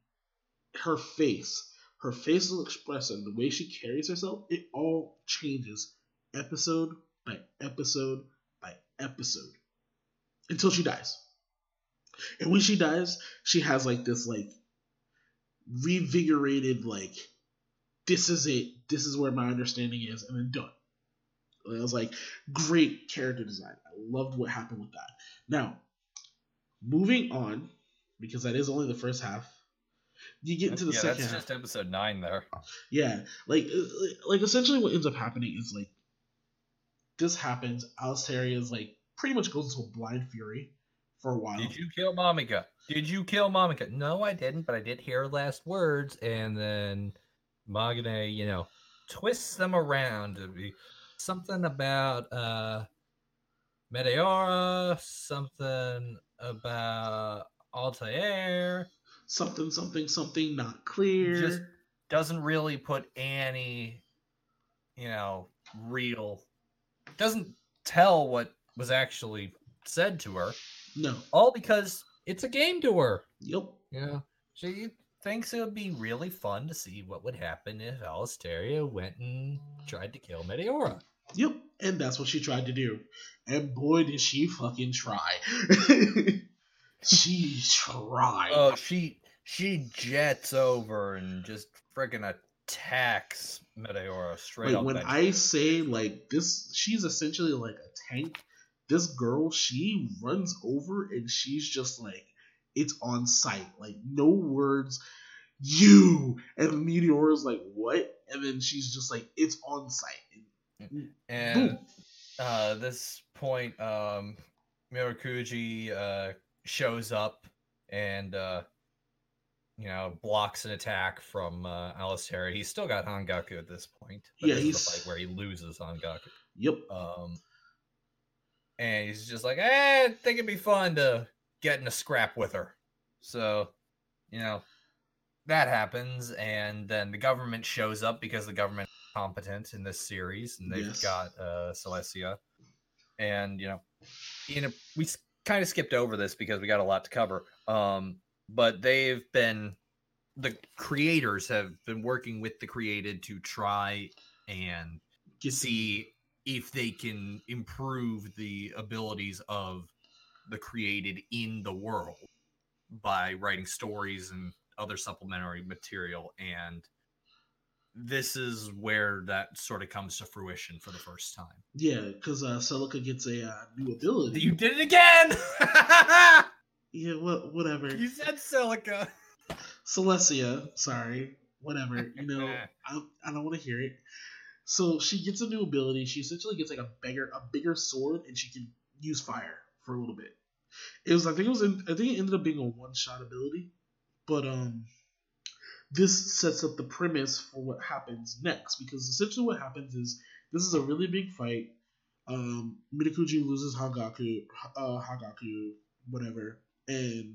her face, her facial expression, the way she carries herself. It all changes episode by episode by episode until she dies. And when she dies, she has like this like revigorated like this is it. This is where my understanding is, and then done. It was like great character design. I loved what happened with that. Now, moving on, because that is only the first half. You get into the yeah, second that's half. just episode nine there. Yeah, like like essentially what ends up happening is like this happens. Alistair is like pretty much goes into a blind fury for a while. Did you kill Mamika? Did you kill Mamika? No, I didn't, but I did hear her last words, and then Magane, you know, twists them around to be something about uh Meteora, something about Altair, something, something, something not clear. Just doesn't really put any, you know, real. Doesn't tell what was actually said to her. No. All because it's a game to her. Yep. Yeah. She thinks it would be really fun to see what would happen if Alicetaria went and tried to kill Meteora. Yep, and that's what she tried to do. And boy, did she fucking try. she tried. Oh, she she jets over and just freaking attacks Meteora straight like, When I say like this, she's essentially like a tank. This girl, she runs over and she's just like it's on site. Like no words. You and Meteora's like what? And then she's just like it's on site. And uh, this point, um, Mirokuji uh, shows up and uh, you know blocks an attack from uh, Alistair. He's still got Hangaku at this point. yeah, he's the fight where he loses Hangaku. Yep. Um, and he's just like, eh, I think it'd be fun to get in a scrap with her. So, you know, that happens, and then the government shows up because the government is competent in this series, and they've yes. got uh, Selesia. And you know, you know, we kind of skipped over this because we got a lot to cover. Um, but they've been the creators have been working with the created to try and see if they can improve the abilities of the created in the world by writing stories and other supplementary material and this is where that sort of comes to fruition for the first time. Yeah, because uh, Celica gets a uh, new ability. You did it again. yeah, what, whatever. You said Celica. Selesia, sorry, whatever. You know, I, I don't want to hear it. So she gets a new ability. She essentially gets like a bigger a bigger sword, and she can use fire for a little bit. It was I think it was in, I think it ended up being a one shot ability, but um this sets up the premise for what happens next because essentially what happens is this is a really big fight. Um, Mirokuji loses Hagaku, uh, Hagaku, whatever, and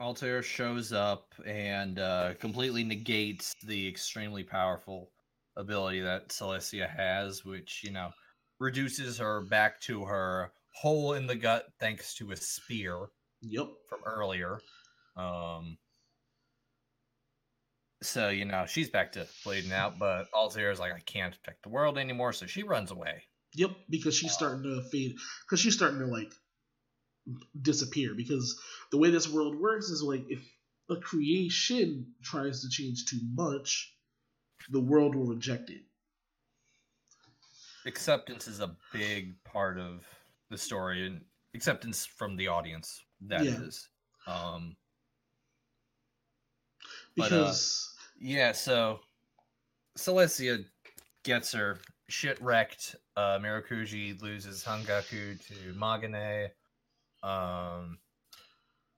Altair shows up and uh, completely negates the extremely powerful ability that Selesia has, which you know reduces her back to her hole in the gut thanks to a spear. Yep. From earlier. Um. So you know she's back to bleeding out, but Altair is like, I can't protect the world anymore, so she runs away. Yep, because she's starting to fade. Because she's starting to like disappear. Because the way this world works is like if a creation tries to change too much, the world will reject it. Acceptance is a big part of the story, and acceptance from the audience. That Yeah. is. Um. Because Yeah, so Selesia gets her shit wrecked. Uh, Mirokuji loses Hangaku to Magane. Um,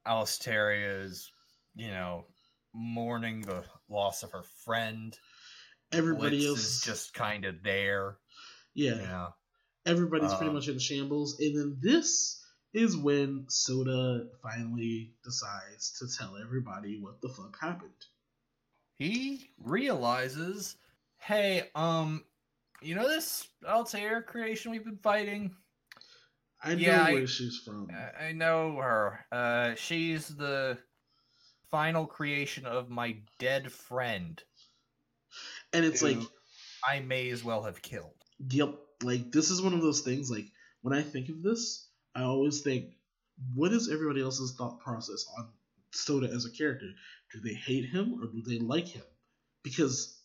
Alicetaria is, you know, mourning the loss of her friend. everybody Blitz else is just kind of there. yeah, know, everybody's pretty Um, much in shambles, and then this is when Sota finally decides to tell everybody what the fuck happened. he realizes, hey, um, you know this Altair creation we've been fighting? I know Yeah, I- where she's from. I I know her. Uh, she's the final creation of my dead friend. and it's like I may as well have killed. Yep. Like this is one of those things. Like when I think of this, I always think, what is everybody else's thought process on Sota as a character? Do they hate him or do they like him? Because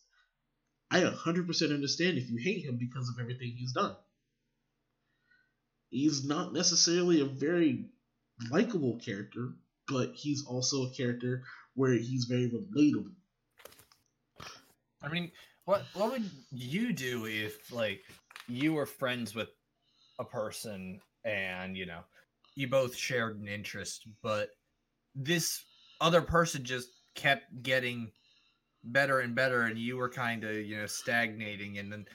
I 100% understand if you hate him because of everything he's done. He's not necessarily a very likable character, but he's also a character where he's very relatable. I mean, what what would you do if like you were friends with a person and you know you both shared an interest, but this other person just kept getting better and better, and you were kind of you know stagnating, and then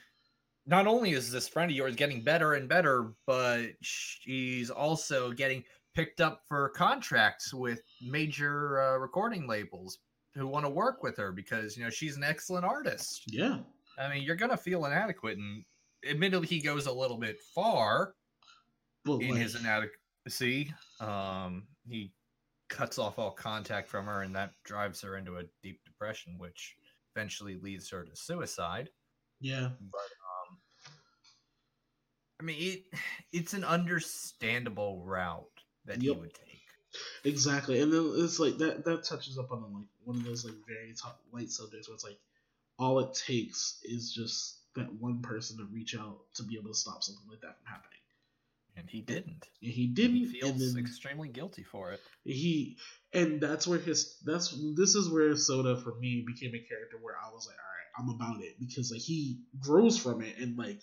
not only is this friend of yours getting better and better, but she's also getting picked up for contracts with major uh, recording labels who want to work with her because you know she's an excellent artist. Yeah. I mean, you're gonna feel inadequate, and admittedly, he goes a little bit far But in like, his inadequacy. Um, he cuts off all contact from her, and that drives her into a deep depression, which eventually leads her to suicide. yeah. I mean, it it's an understandable route that he would take. Exactly, and then it's like that. That touches up on like one of those like very top light subjects where it's like all it takes is just that one person to reach out to be able to stop something like that from happening. And he didn't. And he didn't, he and feels then extremely guilty for it. he and that's where his that's this is where Sota for me became a character where I was like, all right, I'm about it because like he grows from it, and like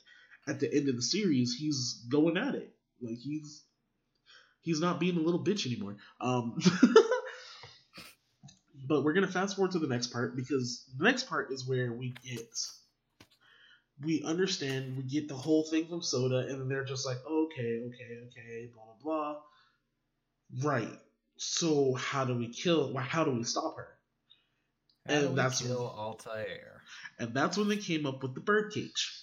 at the end of the series, he's going at it, like he's he's not being a little bitch anymore. Um, but we're gonna fast forward to the next part because the next part is where we get we understand we get the whole thing from Sota, and then they're just like, okay, okay, okay, blah blah blah. Right. So how do we kill? How do we stop her? How And that's kill when- Altair? And that's when they came up with the birdcage.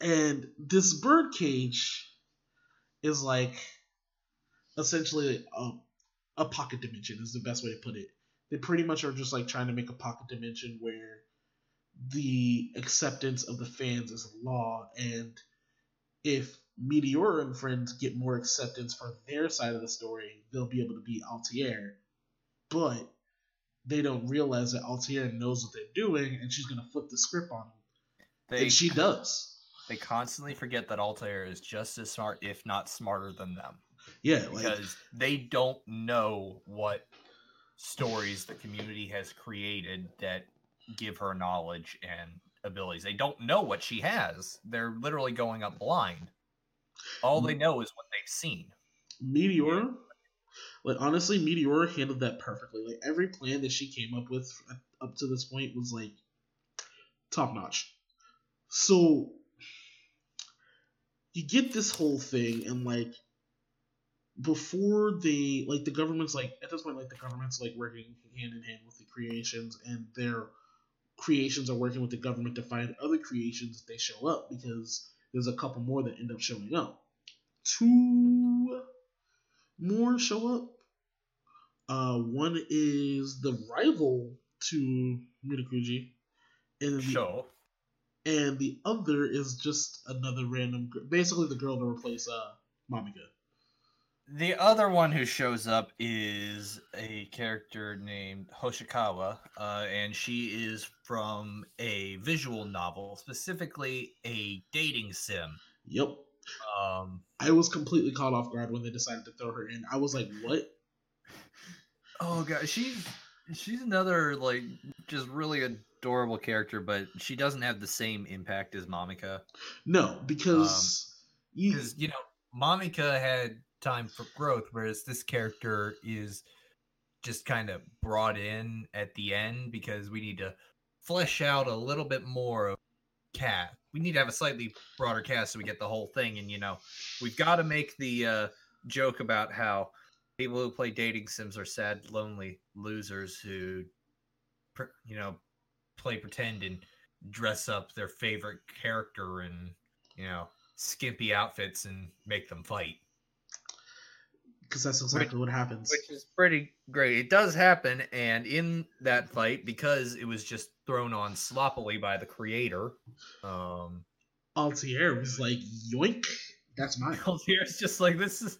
And this birdcage is like essentially a, a pocket dimension is the best way to put it. They pretty much are just like trying to make a pocket dimension where the acceptance of the fans is law and if Meteor and friends get more acceptance for their side of the story, they'll be able to beat Altair. But they don't realize that Altair knows what they're doing and she's gonna flip the script on them. They and she does. They constantly forget that Altair is just as smart, if not smarter than them, Yeah, like because they don't know what stories the community has created that give her knowledge and abilities. They don't know what she has. They're literally going up blind. All they know is what they've seen. Meteor, Like honestly, Meteora handled that perfectly. Like every plan that she came up with up to this point was like top notch. So you get this whole thing and like before they like the government's like at this point like the government's like working hand in hand with the creations and their creations are working with the government to find other creations if they show up because there's a couple more that end up showing up. Two more show up. Uh, one is the rival to Mirokuji, and the, Sure. And the other is just another random, basically the girl to replace uh. The other one who shows up is a character named Hoshikawa, uh, and she is from a visual novel, specifically a dating sim. Yep, Um, I was completely caught off guard when they decided to throw her in. I was like, what? oh god, she's she's another like just really adorable character, but she doesn't have the same impact as Mamika. No, because you because you know Mamika had time for growth, whereas this character is just kind of brought in at the end because we need to flesh out a little bit more of cat. We need to have a slightly broader cast so we get the whole thing. And you know, we've got to make the uh, joke about how people who play dating sims are sad, lonely losers who, you know, play pretend and dress up their favorite character and you know skimpy outfits and make them fight, because that's exactly what happens. which is pretty great. It does happen, and in that fight, because it was just thrown on sloppily by the creator, um, Altair was like, yoink, that's mine. Altair's just like this is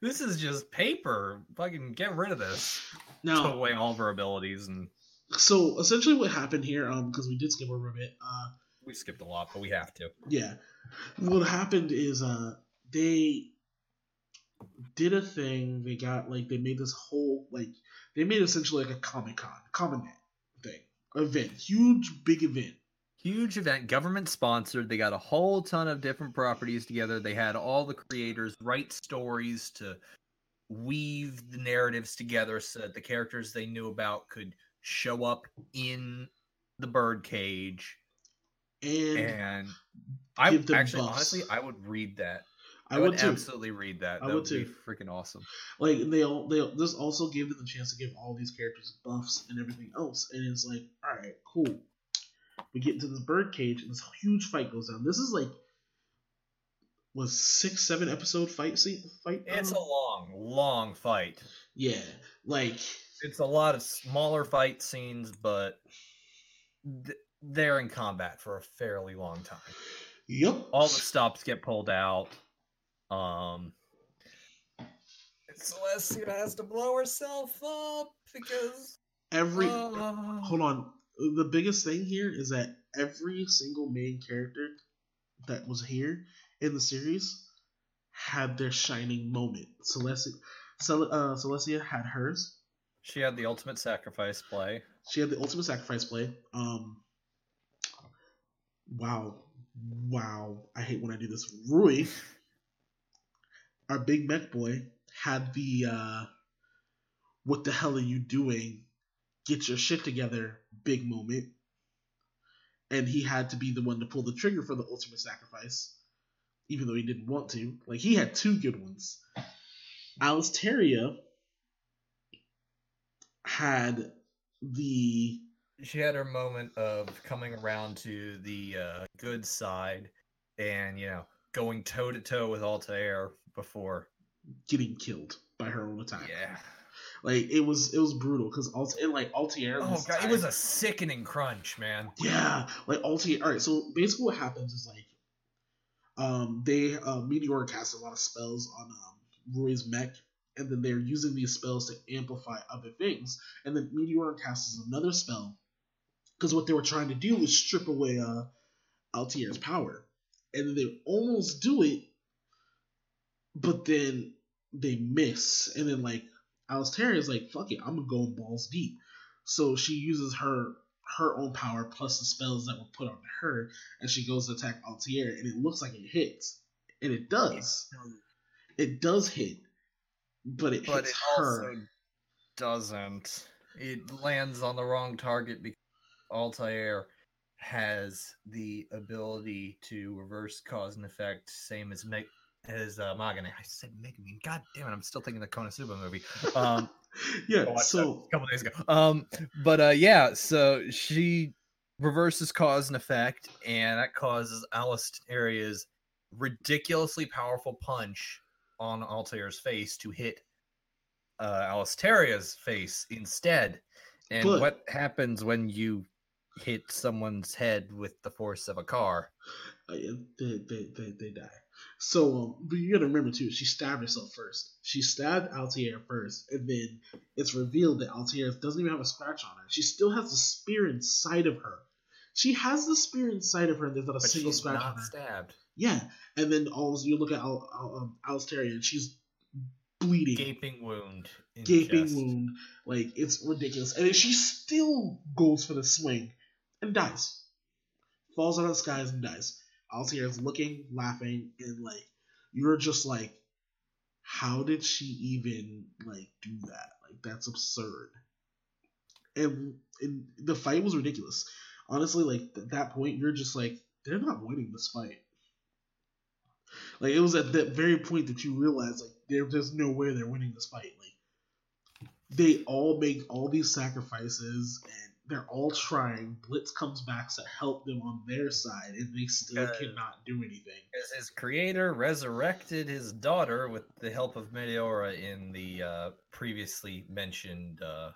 this is just paper. Fucking get rid of this. Took Now, away all of her abilities, and so essentially what happened here, um, because we did skip over a bit, uh, we skipped a lot, but we have to. yeah, what happened is, uh, they did a thing. They got like they made this whole like they made essentially like a Comic Con, Comic thing, event, huge big event. Huge event, government sponsored. They got a whole ton of different properties together. They had all the creators write stories to weave the narratives together so that the characters they knew about could show up in the birdcage. And And I actually, buffs. honestly, I would read that. I, I, would would absolutely read that. I that would would be too. freaking awesome. like they all they this also gave them the chance to give all these characters buffs and everything else and it's like all right cool we get into this bird cage and this huge fight goes down this is like was six seven episode fight scene fight It's um, a long, long fight. yeah like It's a lot of smaller fight scenes, but th- they're in combat for a fairly long time. yep All the stops get pulled out. Um, Selesia has to blow herself up because every uh, hold on the biggest thing here is that every single main character that was here in the series had their shining moment selesia Cel- uh, selesia had hers she had the ultimate sacrifice play. She had the ultimate sacrifice play. Um, wow, wow! I hate when I do this. Rui, our big mech boy, had the uh, "What the hell are you doing? Get your shit together!" big moment, and he had to be the one to pull the trigger for the ultimate sacrifice, even though he didn't want to. Like he had two good ones. Alicetaria had the She had her moment of coming around to the uh, good side, and you know, going toe to toe with Altair before. getting killed by her own attack. Yeah. Like it was it was brutal because Alt like Altair. Oh god, it was a sickening crunch, man. yeah like Altair. All right, so basically what happens is like, um, they uh, Meteor casts a lot of spells on um Rui's mech, and then they're using these spells to amplify other things, and then Meteor casts another spell because what they were trying to do was strip away uh Altair's power, and then they almost do it, but then they miss, and then like Alistair is like, "Fuck it, I'm gonna go balls deep." So she uses her her own power plus the spells that were put on her, and she goes to attack Altair, and it looks like it hits, and it does. It does hit, but it but hits it her. also doesn't. It lands on the wrong target because Altair has the ability to reverse cause and effect, same as Meg as uh, Magane. I said Megumin. God damn it! I'm still thinking the Konosuba movie. Um, yeah, so a couple days ago. Um, but uh, yeah, so she reverses cause and effect, and that causes Alicetaria's ridiculously powerful punch on Altair's face to hit uh, Alicetaria's face instead. And what happens when you hit someone's head with the force of a car? uh, they, they, they, they die. So, um, but you gotta remember too, she stabbed herself first. She stabbed Altair first, and then it's revealed that Altair doesn't even have a scratch on her. She still has the spear inside of her. She has the spear inside of her, and there's not a But single she's scratch on not her. stabbed. Yeah, and then all you look at Al, Al, um, Alistair, and she's bleeding, Gaping wound. gaping chest. wound. Like it's ridiculous, and then she still goes for the swing and dies. Falls out of the skies and dies. Altair is looking, laughing, and like you're just like, how did she even like do that? Like that's absurd. And, and the fight was ridiculous. Honestly, like at that point, you're just like, they're not winning this fight. Like it was at that very point that you realize like there, there's no way they're winning this fight. Like they all make all these sacrifices and they're all trying. Blitz comes back to help them on their side, and they still Uh, cannot do anything. As his creator resurrected his daughter with the help of Meteora in the uh, previously mentioned uh,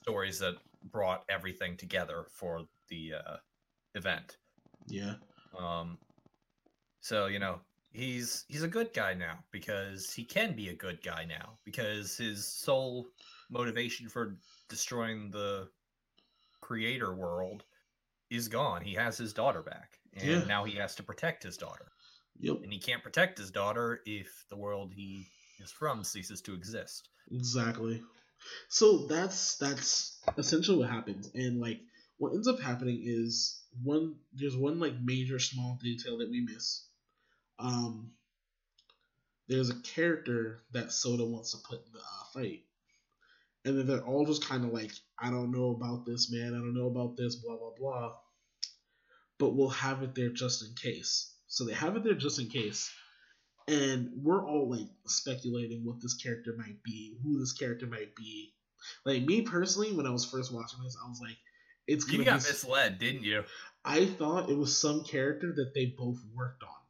stories that brought everything together for the uh, event. Yeah, Um, so you know he's he's a good guy now because he can be a good guy now because his sole motivation for destroying the creator world is gone. He has his daughter back, and Yeah. now he has to protect his daughter yep, and he can't protect his daughter if the world he is from ceases to exist. exactly. So that's that's essentially what happens, and like what ends up happening is one there's one like major small detail that we miss. Um, there's a character that Sota wants to put in the uh, fight, and then they're all just kind of like, I don't know about this, man. I don't know about this, blah blah blah. But we'll have it there just in case. So they have it there just in case, and we're all like speculating what this character might be, who this character might be. Like me personally, when I was first watching this, I was like, it's gonna You got be. misled, didn't you? I thought it was some character that they both worked on.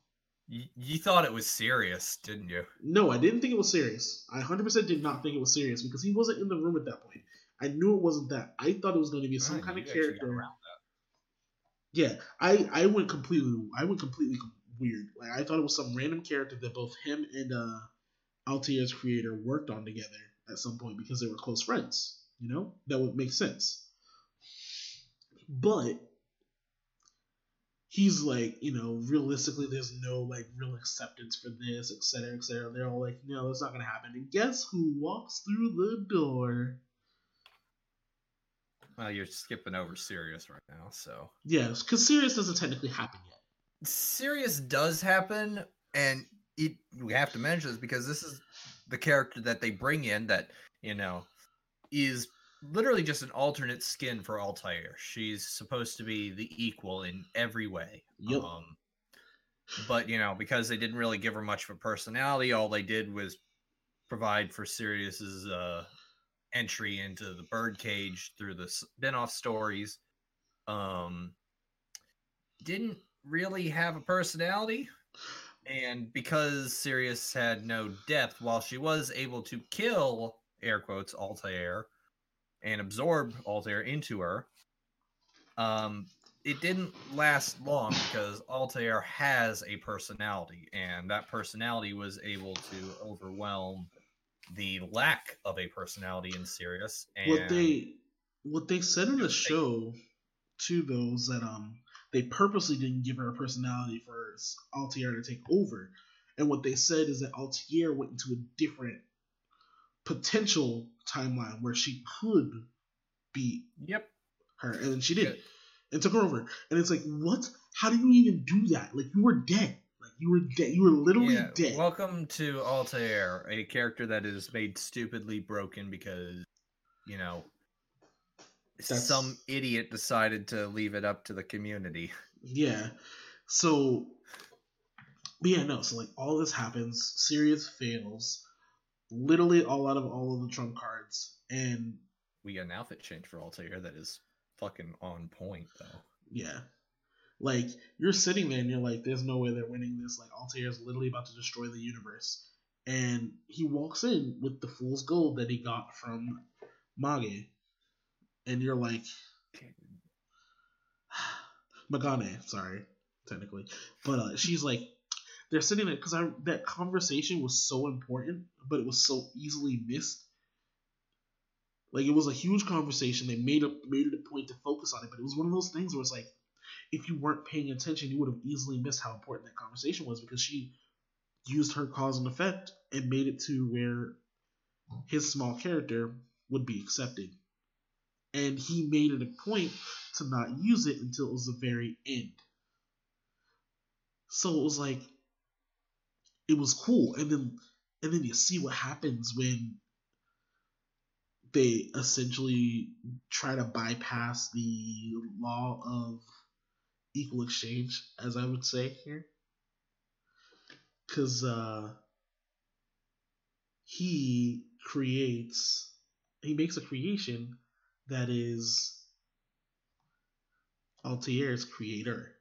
You? You thought it was serious, didn't you? No, I didn't think it was serious. I 100% did not think it was serious because he wasn't in the room at that point. I knew it wasn't that. I thought it was going to be some Ah, kind of character. around Yeah, I I went completely I went completely weird. Like I thought it was some random character that both him and uh Altair's creator worked on together at some point because they were close friends. You know that would make sense. But he's like, you know, realistically, there's no like real acceptance for this, et cetera, et cetera. They're all like, no, that's not gonna happen. And guess who walks through the door? Well, you're skipping over Sirius right now, so Yes, because Sirius doesn't technically happen yet. Sirius does happen, and it we have to mention this because this is the character that they bring in that you know is literally just an alternate skin for Altair. She's supposed to be the equal in every way. Yep. Um, but you know, because they didn't really give her much of a personality, all they did was provide for Sirius's uh, entry into the birdcage through the spin-off stories. Um, didn't really have a personality, and because Sirius had no depth, while she was able to kill air quotes Altair and absorb Altair into her, um, it didn't last long because Altair has a personality, and that personality was able to overwhelm the lack of a personality in Sirius. And what they what they said in the show to those that um they purposely didn't give her a personality for Altair to take over, and what they said is that Altair went into a different potential timeline where she could beat Yep. her, and then she did, and took her over. And it's like, what? How do you even do that? Like you were dead. Like You were dead. You were literally Yeah, dead. Welcome to Altair, a character that is made stupidly broken because, you know, That's- some idiot decided to leave it up to the community. Yeah. So, but yeah, no. So like all this happens. Sirius fails. Literally all out of all of the trump cards, and We get an outfit change for Altair that is fucking on point, though. yeah, like you're sitting there and you're like, "There's no way they're winning this." Like Altair is literally about to destroy the universe, and he walks in with the fool's gold that he got from Mage, and you're like, Magane, sorry, technically, but uh, she's like, they're sitting there because that conversation was so important, but it was so easily missed. Like it was a huge conversation. They made a made it a point to focus on it, but it was one of those things where it's like, if you weren't paying attention, you would have easily missed how important that conversation was because she used her cause and effect and made it to where his small character would be accepted. And he made it a point to not use it until it was the very end. So it was like it was cool. And then and then you see what happens when they essentially try to bypass the law of equal exchange, as I would say here. Cause uh he creates he makes a creation that is Altair's creator.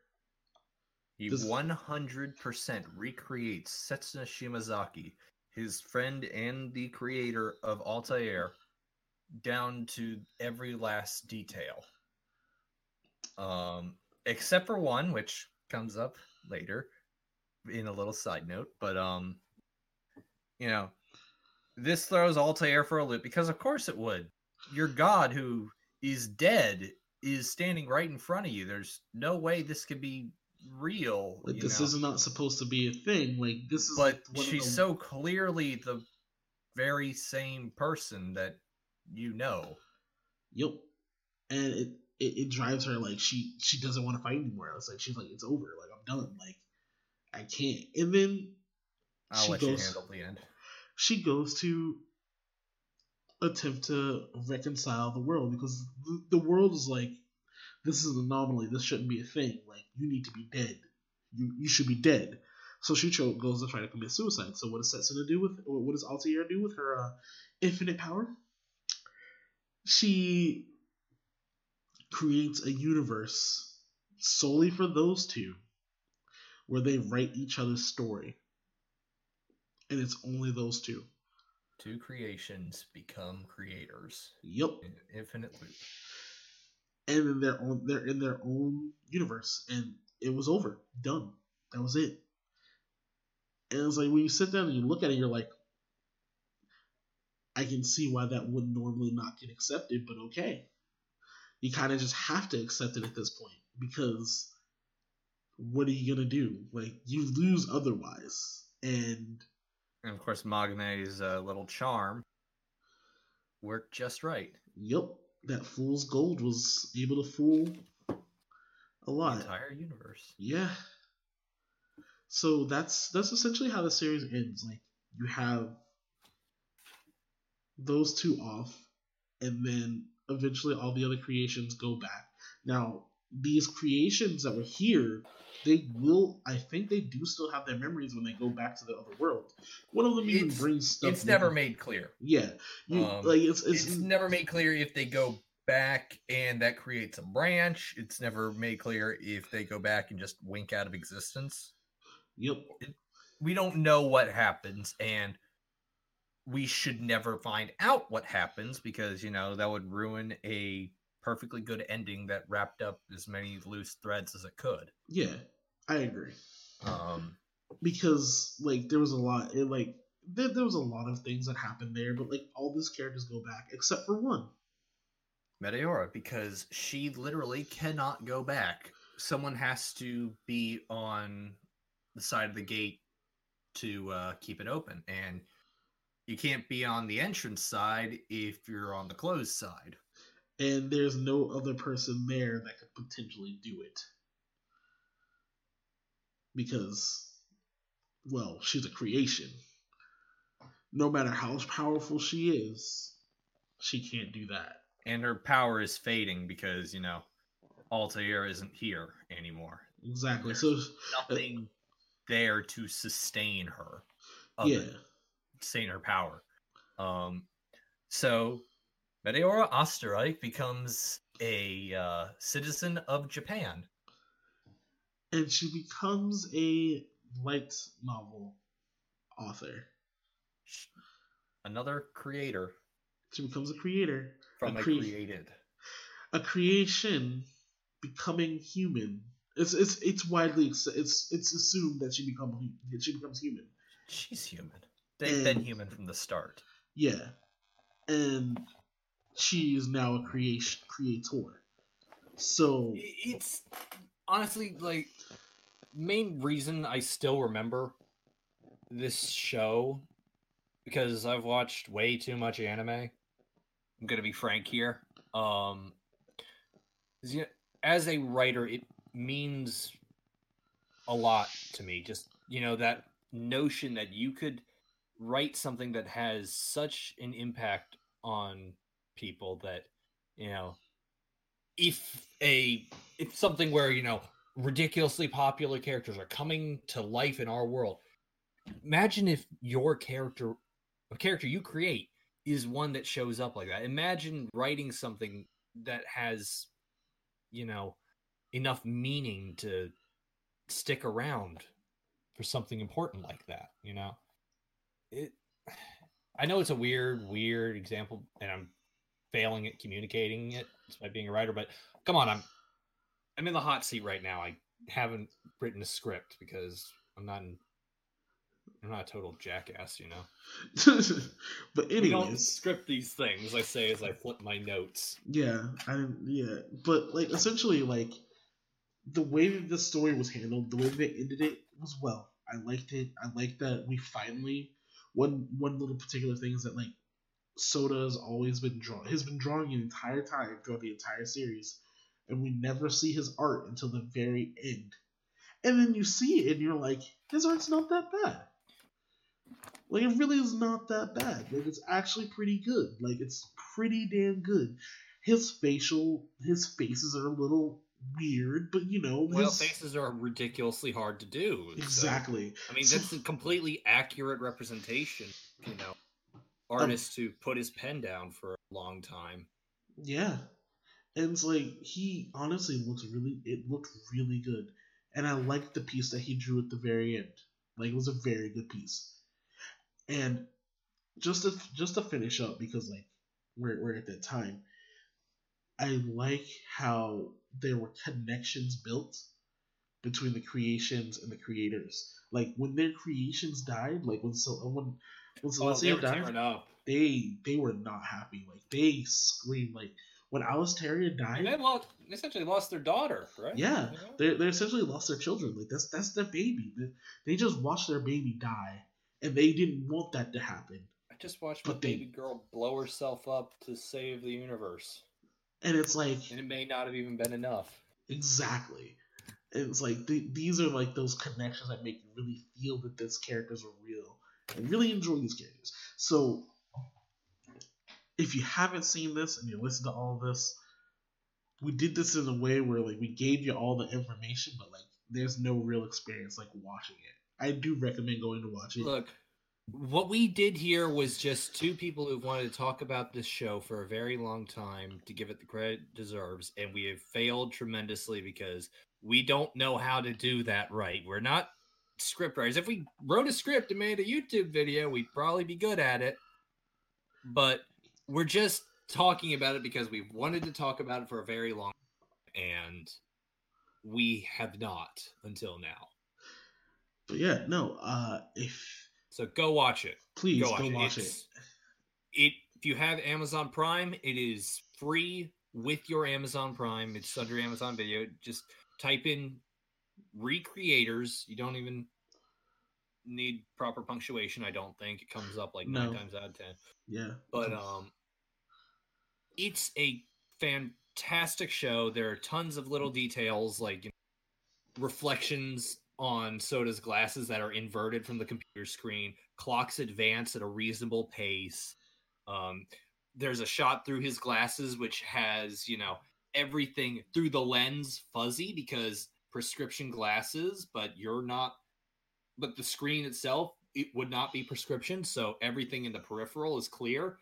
He This- 100% recreates Setsuna Shimazaki, his friend and the creator of Altair, down to every last detail. Um, except for one, which comes up later in a little side note. But um, you know, this throws Altair for a loop because, of course, it would. Your god, who is dead, is standing right in front of you. There's no way this could be real. Like this know? is not supposed to be a thing. Like this is but she's the- so clearly the very same person that you know. Yep. And it, it it drives her like she she doesn't want to fight anymore. It's like she's like it's over. Like I'm done. Like I can't. And then I'll She goes- handle the end. she goes to attempt to reconcile the world because the, the world is like this is an anomaly. This shouldn't be a thing. Like you need to be dead. You you should be dead. So Shucho goes to try to commit suicide. So what does Setsuna do with or what does Altair do with her uh, infinite power? She creates a universe solely for those two where they write each other's story. And it's only those two. Two creations become creators Yep. in infinite loop. And then they're on they're in their own universe and it was over. Done. That was it. And it's like when you sit down and you look at it you're like i can see why that would normally not get accepted but okay. You kind of just have to accept it at this point because what are you gonna do? Like you lose otherwise. And And of course, Magane's uh, little charm worked just right. yep that fool's gold was able to fool a The lot entire universe. Yeah. So that's that's essentially how the series ends. Like you have those two off, and then eventually all the other creations go back. Now these creations that were here, they will. I think they do still have their memories when they go back to the other world. One of them even It's- brings stuff. It's never them. made clear. Yeah, you Um, like it's it's, It's, never made clear if they go back and that creates a branch. It's never made clear if they go back and just wink out of existence. yep. we don't know what happens and we should never find out what happens because you know that would ruin a perfectly good ending that wrapped up as many loose threads as it could. Yeah, I agree. um because like there was a lot it like there, there was a lot of things that happened there but like all these characters go back except for one. Meteora because she literally cannot go back. Someone has to be on the side of the gate to uh, keep it open and you can't be on the entrance side if you're on the closed side and there's no other person there that could potentially do it because well, she's a creation. No matter how powerful she is, she can't do that. And her power is fading because, you know, Altair isn't here anymore. Exactly. There's So Nothing there to sustain her. yeah, sustain her power. Um, so Meteora Osterreich becomes a uh, citizen of Japan. and she becomes a light novel author. Another creator She becomes a creator, from A a created. a creation becoming human. It's it's it's widely it's it's assumed that she become she becomes human. She's human. They've been human from the start. Yeah, and she is now a creation creator. So It's honestly like main reason I still remember this show because I've watched way too much anime. I'm gonna be frank here. Um, as a writer, it means a lot to me. Just you know that notion that you could write something that has such an impact on people that you know if a if something where you know ridiculously popular characters are coming to life in our world imagine if your character a character you create is one that shows up like that. Imagine writing something that has you know enough meaning to stick around for something important like that you know? It i know it's a weird weird example and i'm failing at communicating it despite being a writer but come on i'm i'm in the hot seat right now. I haven't written a script because i'm not in, i'm not a total jackass you know? But we don't script these things i say as i flip my notes. Yeah, I yeah, but like essentially like the way that the story was handled, the way they ended it was well. I liked it. I liked that we finally one one little particular thing is that like Sota has always been draw has been drawing an entire time throughout the entire series, and we never see his art until the very end. And then you see it and you're like, his art's not that bad. Like it really is not that bad. Like it's actually pretty good. Like it's pretty damn good. His facial his faces are a little weird, but you know, well his, faces are ridiculously hard to do so- exactly. i mean that's a completely accurate representation you know Um, artist to put his pen down for a long time Yeah. And it's like he honestly looks really it looked really good. And I liked the piece that he drew at the very end. Like it was a very good piece. And just to just to finish up because like we're we're at that time, I like how there were connections built between the creations and the creators. Like when their creations died, like when so when when oh, they Selesia were died, tearing up they they were not happy. Like they screamed. Like when Alicetaria and died, they lost they essentially lost their daughter right Yeah. You know? they they essentially lost their children. Like that's that's their baby. They, they just watched their baby die, and they didn't want that to happen. I just watched my they- baby girl blow herself up to save the universe, And it's like and it may not have even been enough. exactly. And it's like th- these are like those connections that make you really feel that these characters are real and really enjoy these characters. So if you haven't seen this and you listen to all this, we did this in a way where like we gave you all the information, but like there's no real experience like watching it. I do recommend going to watch it. Look, what we did here was just two people who've wanted to talk about this show for a very long time to give it the credit it deserves, and we have failed tremendously because we don't know how to do that right. We're not script writers. If we wrote a script and made a YouTube video, we'd probably be good at it. But we're just talking about it because we've wanted to talk about it for a very long time, and we have not until now. But yeah, no. Uh, if So go watch it. please go go watch, watch, it. it. It. If you have Amazon Prime, it is free with your Amazon Prime. It's under Amazon Video. Just type in recreators. You don't even need proper punctuation. I don't think it comes up like nine times out of ten. Yeah, But um, it's a fantastic show. There are tons of little details like you know, reflections on Sota's glasses that are inverted from the computer screen. Clocks advance at a reasonable pace. Um, there's a shot through his glasses which has, you know, everything through the lens fuzzy because prescription glasses, but you're not, but the screen itself, it would not be prescription. So everything in the peripheral is clear,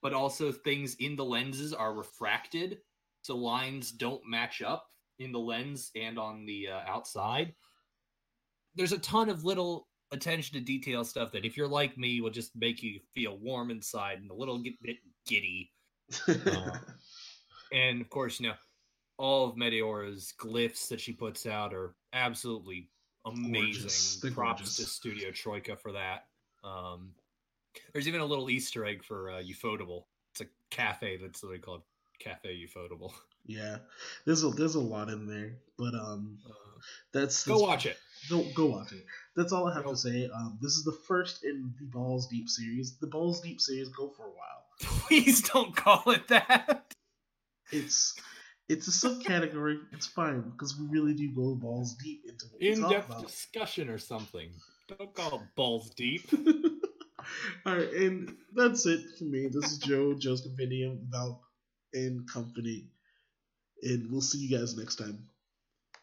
but also things in the lenses are refracted. So lines don't match up in the lens and on the uh, outside. There's a ton of little attention to detail stuff that, if you're like me, will just make you feel warm inside and a little bit giddy. Uh, and of course, you know, all of Meteora's glyphs that she puts out are absolutely amazing. Props gorgeous. to Studio Troyca for that. Um, there's even a little Easter egg for uh, Ufotable. It's a cafe that's literally called Cafe Ufotable. yeah, there's a there's a lot in there, but um, Uh, that's, go watch it. Go go watch it. That's all I have Go. to say. Um, this is the first in the Balls Deep series. The Balls Deep series go for a while. Please don't call it that. It's it's a subcategory. it's fine because we really do go balls deep into in-depth discussion or something. Don't call it balls deep. All right, and that's it for me. This is Joe, Joe's Compendium, Val, and Company, and we'll see you guys next time.